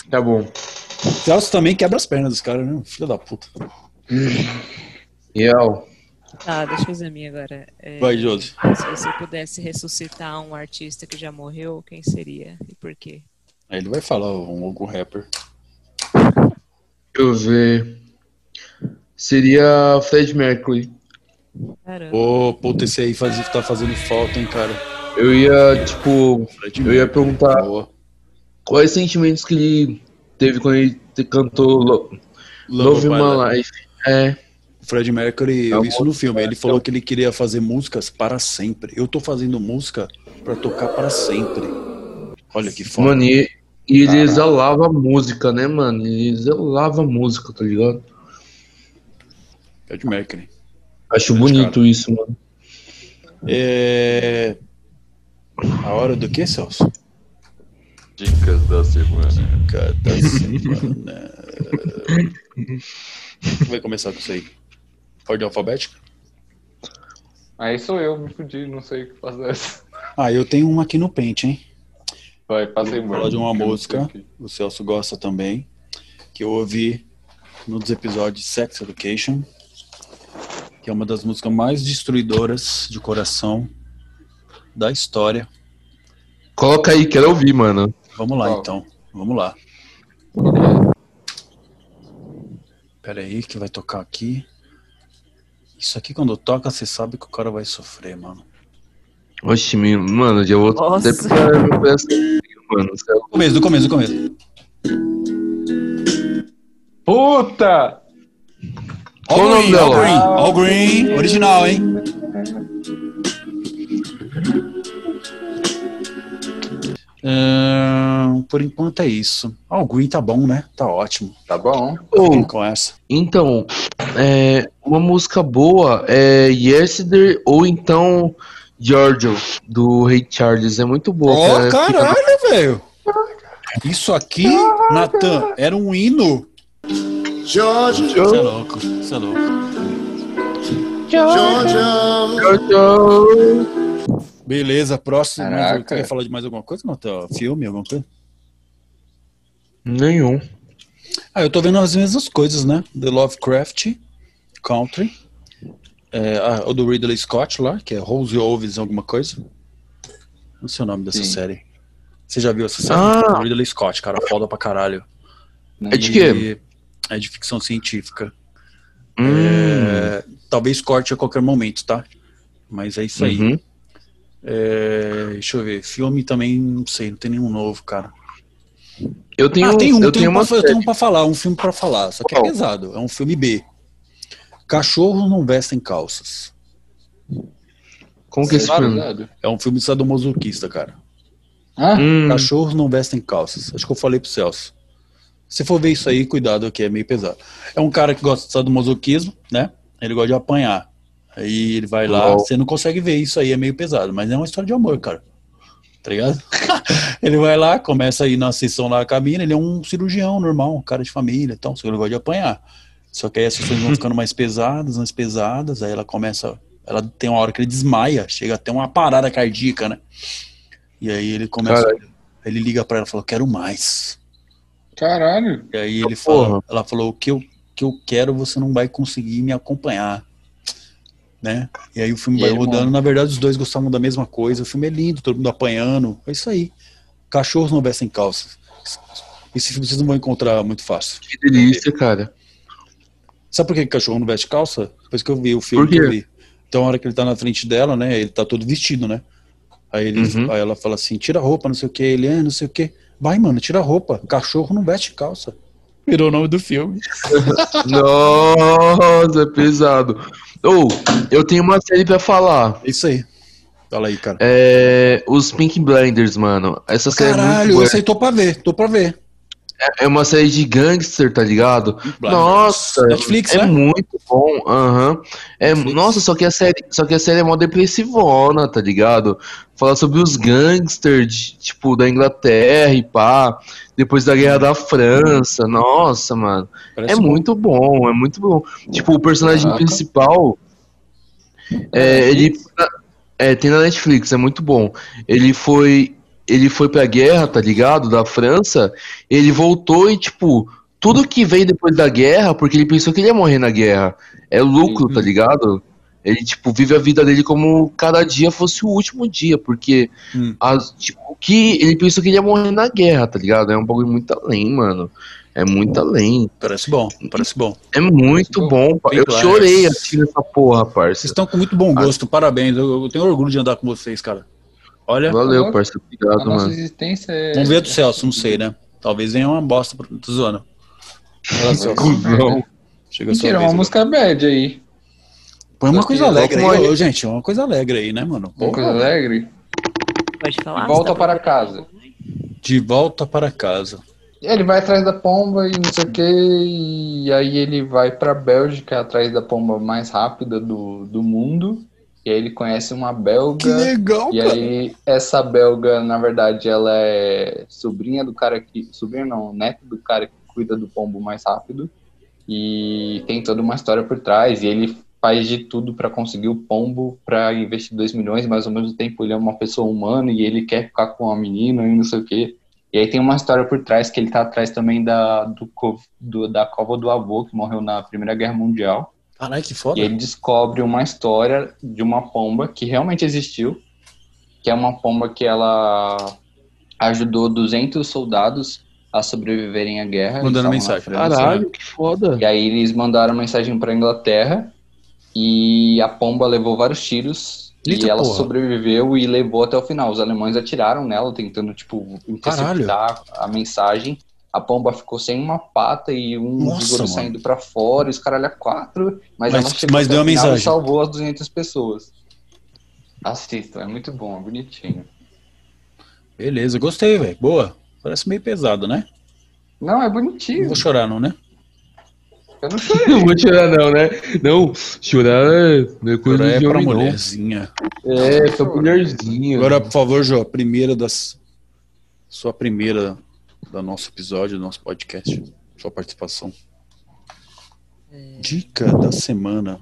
tá bom. Celso também quebra as pernas dos caras, né? Filho da puta. Real. Tá, deixa eu fazer a minha agora. É, Vai, Josi. Se você pudesse ressuscitar um artista que já morreu, quem seria e por quê? Aí ele vai falar um, algum rapper. Deixa eu ver. Seria Fred Mercury. Caramba. Ô, puta, esse aí faz, tá fazendo falta, hein, cara. Eu ia, tipo, eu ia perguntar Boa. quais sentimentos que ele teve quando ele te- cantou Lo- Love My My Life. É, Fred Mercury, eu vi isso no filme. Ele falou que ele queria fazer músicas para sempre. Eu tô fazendo música pra tocar para sempre. Olha que foda. mano, e, e ele Caraca. exalava música, né, mano? Ele exalava música, tá ligado? Fred Mercury. Acho bonito isso, mano. É... A hora do que, Celso? Dicas da semana. Cada semana. Quem vai começar com isso aí? Ordem alfabética? Aí sou eu, me fudi, não sei o que fazer essa. Ah, eu tenho uma aqui no pente, hein? Vai, passei Vou falar de uma música, o Celso gosta também, que eu ouvi nos episódios de Sex Education, que é uma das músicas mais destruidoras de coração da história. Coloca aí, quero ouvir, mano. Vamos lá, então. Vamos lá. Pera aí, que vai tocar aqui. Isso aqui, quando toca, você sabe que o cara vai sofrer, mano. Oxi, mano, já vou Nossa. mano. Do começo, do começo, do começo. Puta! Qual o nome Green, All dela? Green, All Green, original, hein? Ahn, por enquanto é isso. All Green tá bom, né? Tá ótimo. Tá bom. Fiquem com essa. Então, é, uma música boa é Yesterday ou então Giorgio, do Ray Charles. É muito boa. Ó, cara. Fica- caralho, velho. Isso aqui, Natan, era um hino. Georgia, Você é louco, você é louco. Georgia. Beleza, próximo. Caraca. quer falar de mais alguma coisa, Natan? Filme, alguma coisa? Nenhum. Ah, eu tô vendo as mesmas coisas, né? The Lovecraft Country. É, ah, o do Ridley Scott lá, que é Rose Oves alguma coisa. Não sei o nome dessa Sim. série. Você já viu essa série? Ah. Ridley Scott, cara, foda pra caralho. É de quê? É de ficção científica. Hum, É, talvez corte a qualquer momento, tá? Mas é isso aí. uhum. É, deixa eu ver. Filme também, não sei, não tem nenhum novo, cara. Eu tenho, ah, tem um, eu tem tenho um uma pra, eu tenho um pra falar, um filme pra falar, só que é pesado, é um filme B. Cachorros não vestem calças. Como que é esse filme? É um filme sadomasoquista, cara. Ah, Hum, Cachorros não vestem calças. Acho que eu falei pro Celso. Se for ver isso aí, cuidado, que é meio pesado. É um cara que gosta de sadomasoquismo, né? Ele gosta de apanhar. Aí ele vai lá, você não consegue ver isso aí, é meio pesado, mas é uma história de amor, cara. Tá ligado? *laughs* ele vai lá, começa a ir na sessão lá com a mina, ele é um cirurgião normal, um cara de família e tal, só que ele gosta de apanhar. Só que aí as sessões vão ficando mais pesadas, mais pesadas, aí ela começa. Ela tem uma hora que ele desmaia, chega até uma parada cardíaca, né? E aí ele começa. Ele liga pra ela e fala, quero mais. Caralho. E aí ele fala, ela falou, o que eu, que eu quero você não vai conseguir me acompanhar. Né? E aí o filme E vai rodando, morre. na verdade os dois gostavam da mesma coisa, o filme é lindo, todo mundo apanhando, é isso aí. Cachorros não vestem calças. Esse filme vocês não vão encontrar muito fácil. que delícia, cara. Sabe por que cachorro não veste calça? Depois que eu vi o filme que eu vi. Então, a hora que ele tá na frente dela, né? Ele tá todo vestido, né? Aí, ele, Uhum. aí ela fala assim: tira a roupa, não sei o que. Ele, é, não sei o que. Vai, mano, tira a roupa. Cachorro não veste calça. Virou o nome do filme. *laughs* Nossa, é pesado. Ou, eu tenho uma série pra falar. Isso aí. Fala aí, cara. É, os Pink Blinders, mano. Essa série é muito Caralho, esse aí tô pra ver, tô pra ver. É uma série de gangster, tá ligado? Blinders. Nossa, Netflix, é né? muito bom. Aham. É, Netflix. nossa, só que a série, só que a série é mó depressivona, tá ligado? Fala sobre os gangsters, tipo, da Inglaterra e pá, depois da Guerra da França. Nossa, mano. Parece É bom. muito bom, é muito bom. Tipo, o personagem Caraca. principal, é, ele, É, tem na Netflix, é muito bom. Ele foi. Ele foi pra guerra, tá ligado? Da França. Ele voltou e, tipo, tudo que veio depois da guerra, porque ele pensou que ele ia morrer na guerra. É lucro, tá ligado? Ele, tipo, vive a vida dele como cada dia fosse o último dia, porque Hum. as, tipo, que ele pensou que ele ia morrer na guerra, tá ligado? É um bagulho muito além, mano. É muito além. Parece bom, parece bom. É muito bom. pa- Eu Claro. chorei assistindo essa porra, Vocês parça. estão com muito bom gosto, parabéns. Eu, eu tenho orgulho de andar com vocês, cara. Olha, Valeu. A Obrigado, mano. existência é. vamos ver do Celso, não sei, né? Talvez venha uma bosta. pro- Celso. Cusão. Chega Mentira, vez uma agora. música bad aí. Põe uma coisa alegre Coloca aí, ô, gente. Uma coisa alegre aí, né, mano? Uma coisa alegre. Pode falar? Volta tá para casa. De volta para casa. Ele vai atrás da pomba e não sei o que, e aí ele vai pra Bélgica atrás da pomba mais rápida do, do mundo. E aí ele conhece uma belga. legal, E aí, essa belga, na verdade, ela é sobrinha do cara que. Sobrinha não, neto do cara que cuida do pombo mais rápido. E tem toda uma história por trás. E ele faz de tudo pra conseguir o pombo pra investir 2 milhões, mas ao mesmo tempo ele é uma pessoa humana e ele quer ficar com a menina e não sei o quê. E aí tem uma história por trás que ele tá atrás também da, do, do- da cova do avô, que morreu na Primeira Guerra Mundial. Caralho, que foda. E ele descobre uma história de uma pomba que realmente existiu, que é uma pomba que ela ajudou 200 soldados a sobreviverem à guerra. Mandando mensagem. Caralho, que foda. E aí eles mandaram mensagem para Inglaterra e a pomba levou vários tiros Eita e ela porra. sobreviveu e levou até o final. Os alemães atiraram nela tentando tipo Caralho. interceptar a mensagem. A pomba ficou sem uma pata e um Nossa, vigor saindo para fora, e os caralho a quatro, mas, Mas- ela chegou mas deu a e mensagem. salvou as 200 pessoas. Assistam, é muito bom, é bonitinho. Beleza, gostei, velho. Boa. Parece meio pesado, né? Não, é Não bonitinho. vou chorar, não, né? Eu não chorei. *laughs* Não vou chorar, não, né? Não, chorar é, não é coisa Chorar é de pra homem, não. mulherzinha. É, pra mulherzinha. Agora, por favor, Jô, a primeira das. Sua primeira do nosso episódio, do nosso podcast. Sua participação. Dica da semana.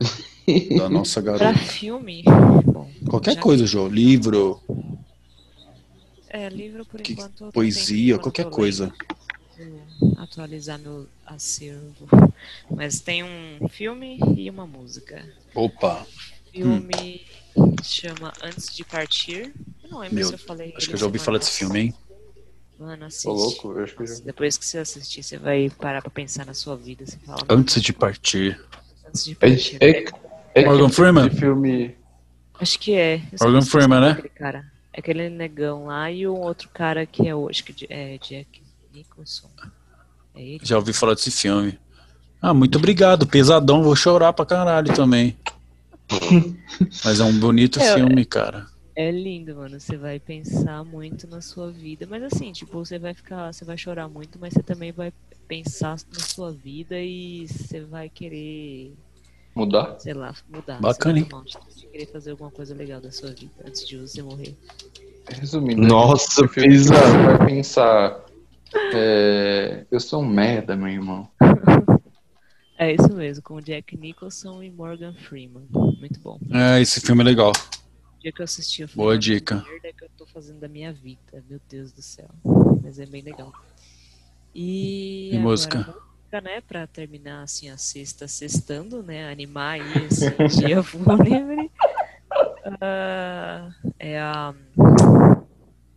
*laughs* Da nossa Pra garota. filme, bom, Qualquer já coisa, Jô. Livro, É, livro por Que- enquanto. poesia, qualquer coisa. vou Atualizar meu acervo. Mas tem um filme e uma música. Opa, filme chama Antes de Partir. Eu não lembro Meu, se eu falei. acho que eu já ouvi falar desse filme, hein? Mano, assiste. Tô louco, eu acho que já... Depois que você assistir, você vai parar pra pensar na sua vida. Você fala, Antes de partir. antes de É, partir. é, é, Morgan Freeman? De filme... Acho que é. Morgan Freeman, é né? Aquele cara. É aquele negão lá e um outro cara que é, acho que é Jack Nicholson. É ele? Já ouvi falar desse filme. Ah, muito obrigado. Pesadão, vou chorar pra caralho também. *laughs* Mas é um bonito É, filme, cara. É lindo, mano. Você vai pensar muito na sua vida. Mas assim, tipo, você vai ficar. Você vai chorar muito, mas você também vai pensar na sua vida e você vai querer, Mudar? sei lá, mudar. Bacana, você hein? de querer fazer alguma coisa legal da sua vida antes de você morrer. Resumindo, Nossa, filme pesado. Você vai pensar... é, Eu sou um merda, meu irmão. *laughs* É isso mesmo, com Jack Nicholson e Morgan Freeman. Muito bom. É, esse filme é legal. Dia que eu assisti, eu falei, Boa "Nossa, que dica. merda que eu tô fazendo da minha vida, meu Deus do céu. Mas é bem legal. E, E agora, música? música, né, pra terminar assim a sexta, sextando, né, animar aí esse *laughs* dia fúnebre. Ah, é a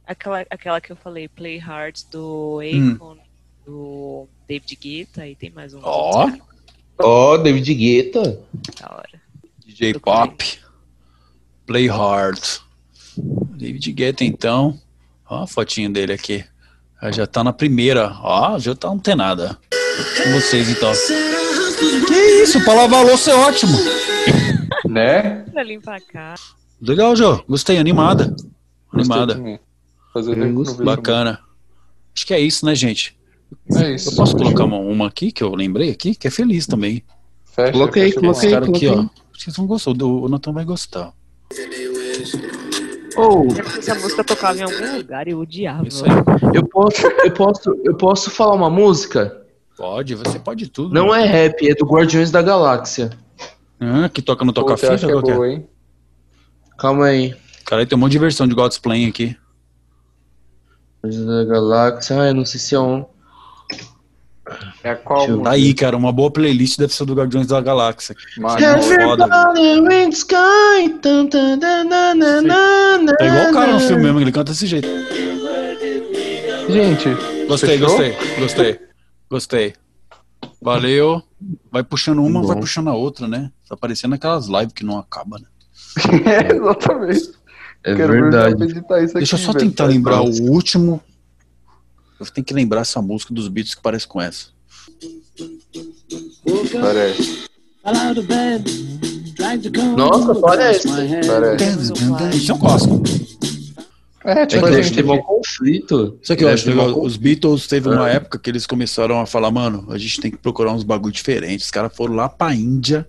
aquela, aquela que eu falei, Play Hard do Akon, do David Guetta, e tem mais um Hum. Ó. Ó, David Guetta. da hora. DJ Pop. Play Hard. David Guetta, então. Ó a fotinha dele aqui. Já tá na primeira. Ó, já tá não tem nada. Com vocês, então. Que isso, pra lavar a louça é ótimo. *laughs* Né? Pra limpar a cara. Legal, Jô. Gostei, animada. Gostei Animada. Fazer Bacana. Acho que é isso, né, gente? É isso. Eu posso colocar uma, uma aqui que eu lembrei aqui, que é feliz também. Fecha, Coloquei, fecha coloquei. Cara aqui, ó. coloquei. Vocês vão gostar. O Nathan vai gostar. Ou, Essa música tocava em algum lugar e eu odiava. Isso aí. eu posso, eu posso, eu posso falar uma música? Pode, você pode tudo. Não é rap, é do Guardiões da Galáxia. Ah, que toca no Pô, Toca que é é? boa, hein? Calma aí. Cara, tem um monte de versão de God's Plan aqui. Guardiões da Galáxia. Ah, eu não sei se é um. É qual eu- Tá aí, cara, uma boa playlist deve ser do Guardiões da Galáxia. Mano, foda, in sky. Na, na, Tá igual o cara no filme mesmo, ele canta desse jeito. Gente, Gostei, Fechou? gostei, gostei. Gostei. Valeu. Vai puxando uma, Bom. vai puxando a outra, né? Tá parecendo aquelas lives que não acabam, né? é, *laughs* exatamente. É Quero verdade. Deixa eu só tentar lembrar o último. Eu tenho que lembrar essa música dos Beatles que parece com essa. Parece. Nossa, parece. Parece. Isso eu gosto. É, É tipo, que a gente ter um conflito. Isso aqui eu acho legal. uma Os Beatles teve uma É. época que eles começaram a falar, mano, a gente tem que procurar uns bagulho diferentes. Os caras foram lá pra Índia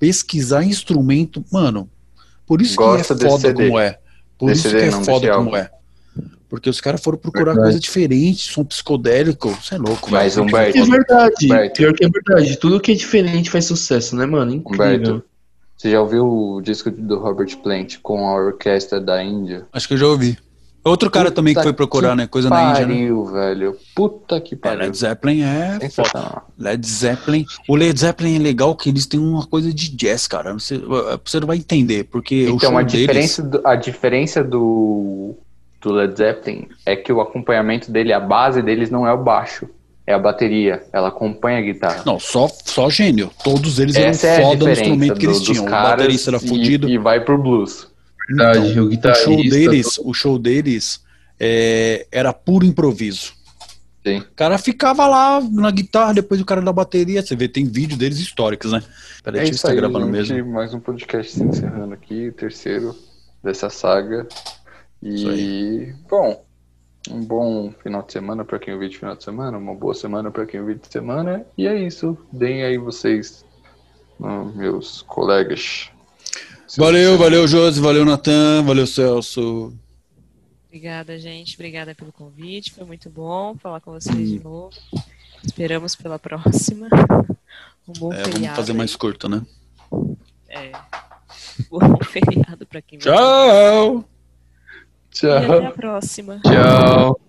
pesquisar instrumento. Mano, por isso Gosta que é foda CD. como é. Por Desse isso CD que é foda como é. Porque os caras foram procurar Verdade. coisa diferente, som psicodélico. Você é louco, Mas, velho. Humberto, É verdade. Humberto. Pior que é verdade. Tudo que é diferente faz sucesso, né, mano? Incrível. Humberto, você já ouviu o disco do Robert Plant com a orquestra da Índia? Acho que eu já ouvi. Outro cara Puta também que foi procurar, que né? Coisa na Índia, né? Pariu, velho. Puta que É, pariu. Led Zeppelin é foda. Led Zeppelin. O Led Zeppelin é legal que eles têm uma coisa de jazz, cara. Sei- você não vai entender, porque o Então, show a deles... diferença, do, a diferença do, do Led Zeppelin é que o acompanhamento dele, a base deles não é o baixo, é a bateria. Ela acompanha a guitarra. Não, só, só gênio. Todos eles Essa é eram a foda no instrumento que eles do- tinham. O caras baterista era e- fudido. E, vai pro blues. Verdade, Então, o o show deles, o show deles é, era puro improviso. Sim. O cara ficava lá na guitarra, depois o cara da bateria. Você vê, tem vídeo deles históricos, né? Peraí, É deixa eu estar aí, gravando gente. mesmo. Mais um podcast se encerrando aqui, o terceiro dessa saga. E, bom, um bom final de semana para quem ouviu de final de semana, uma boa semana para quem ouviu de semana. E é isso. Deem aí vocês, ah, meus colegas. Valeu, valeu, Josi, valeu, Natan, valeu, Celso. Obrigada, gente. Obrigada pelo convite. Foi muito bom falar com vocês de novo. Esperamos pela próxima. Um bom É, feriado. vamos fazer mais curto, né? É. Bom *laughs* feriado para quem vai. Tchau! E até a próxima. Tchau.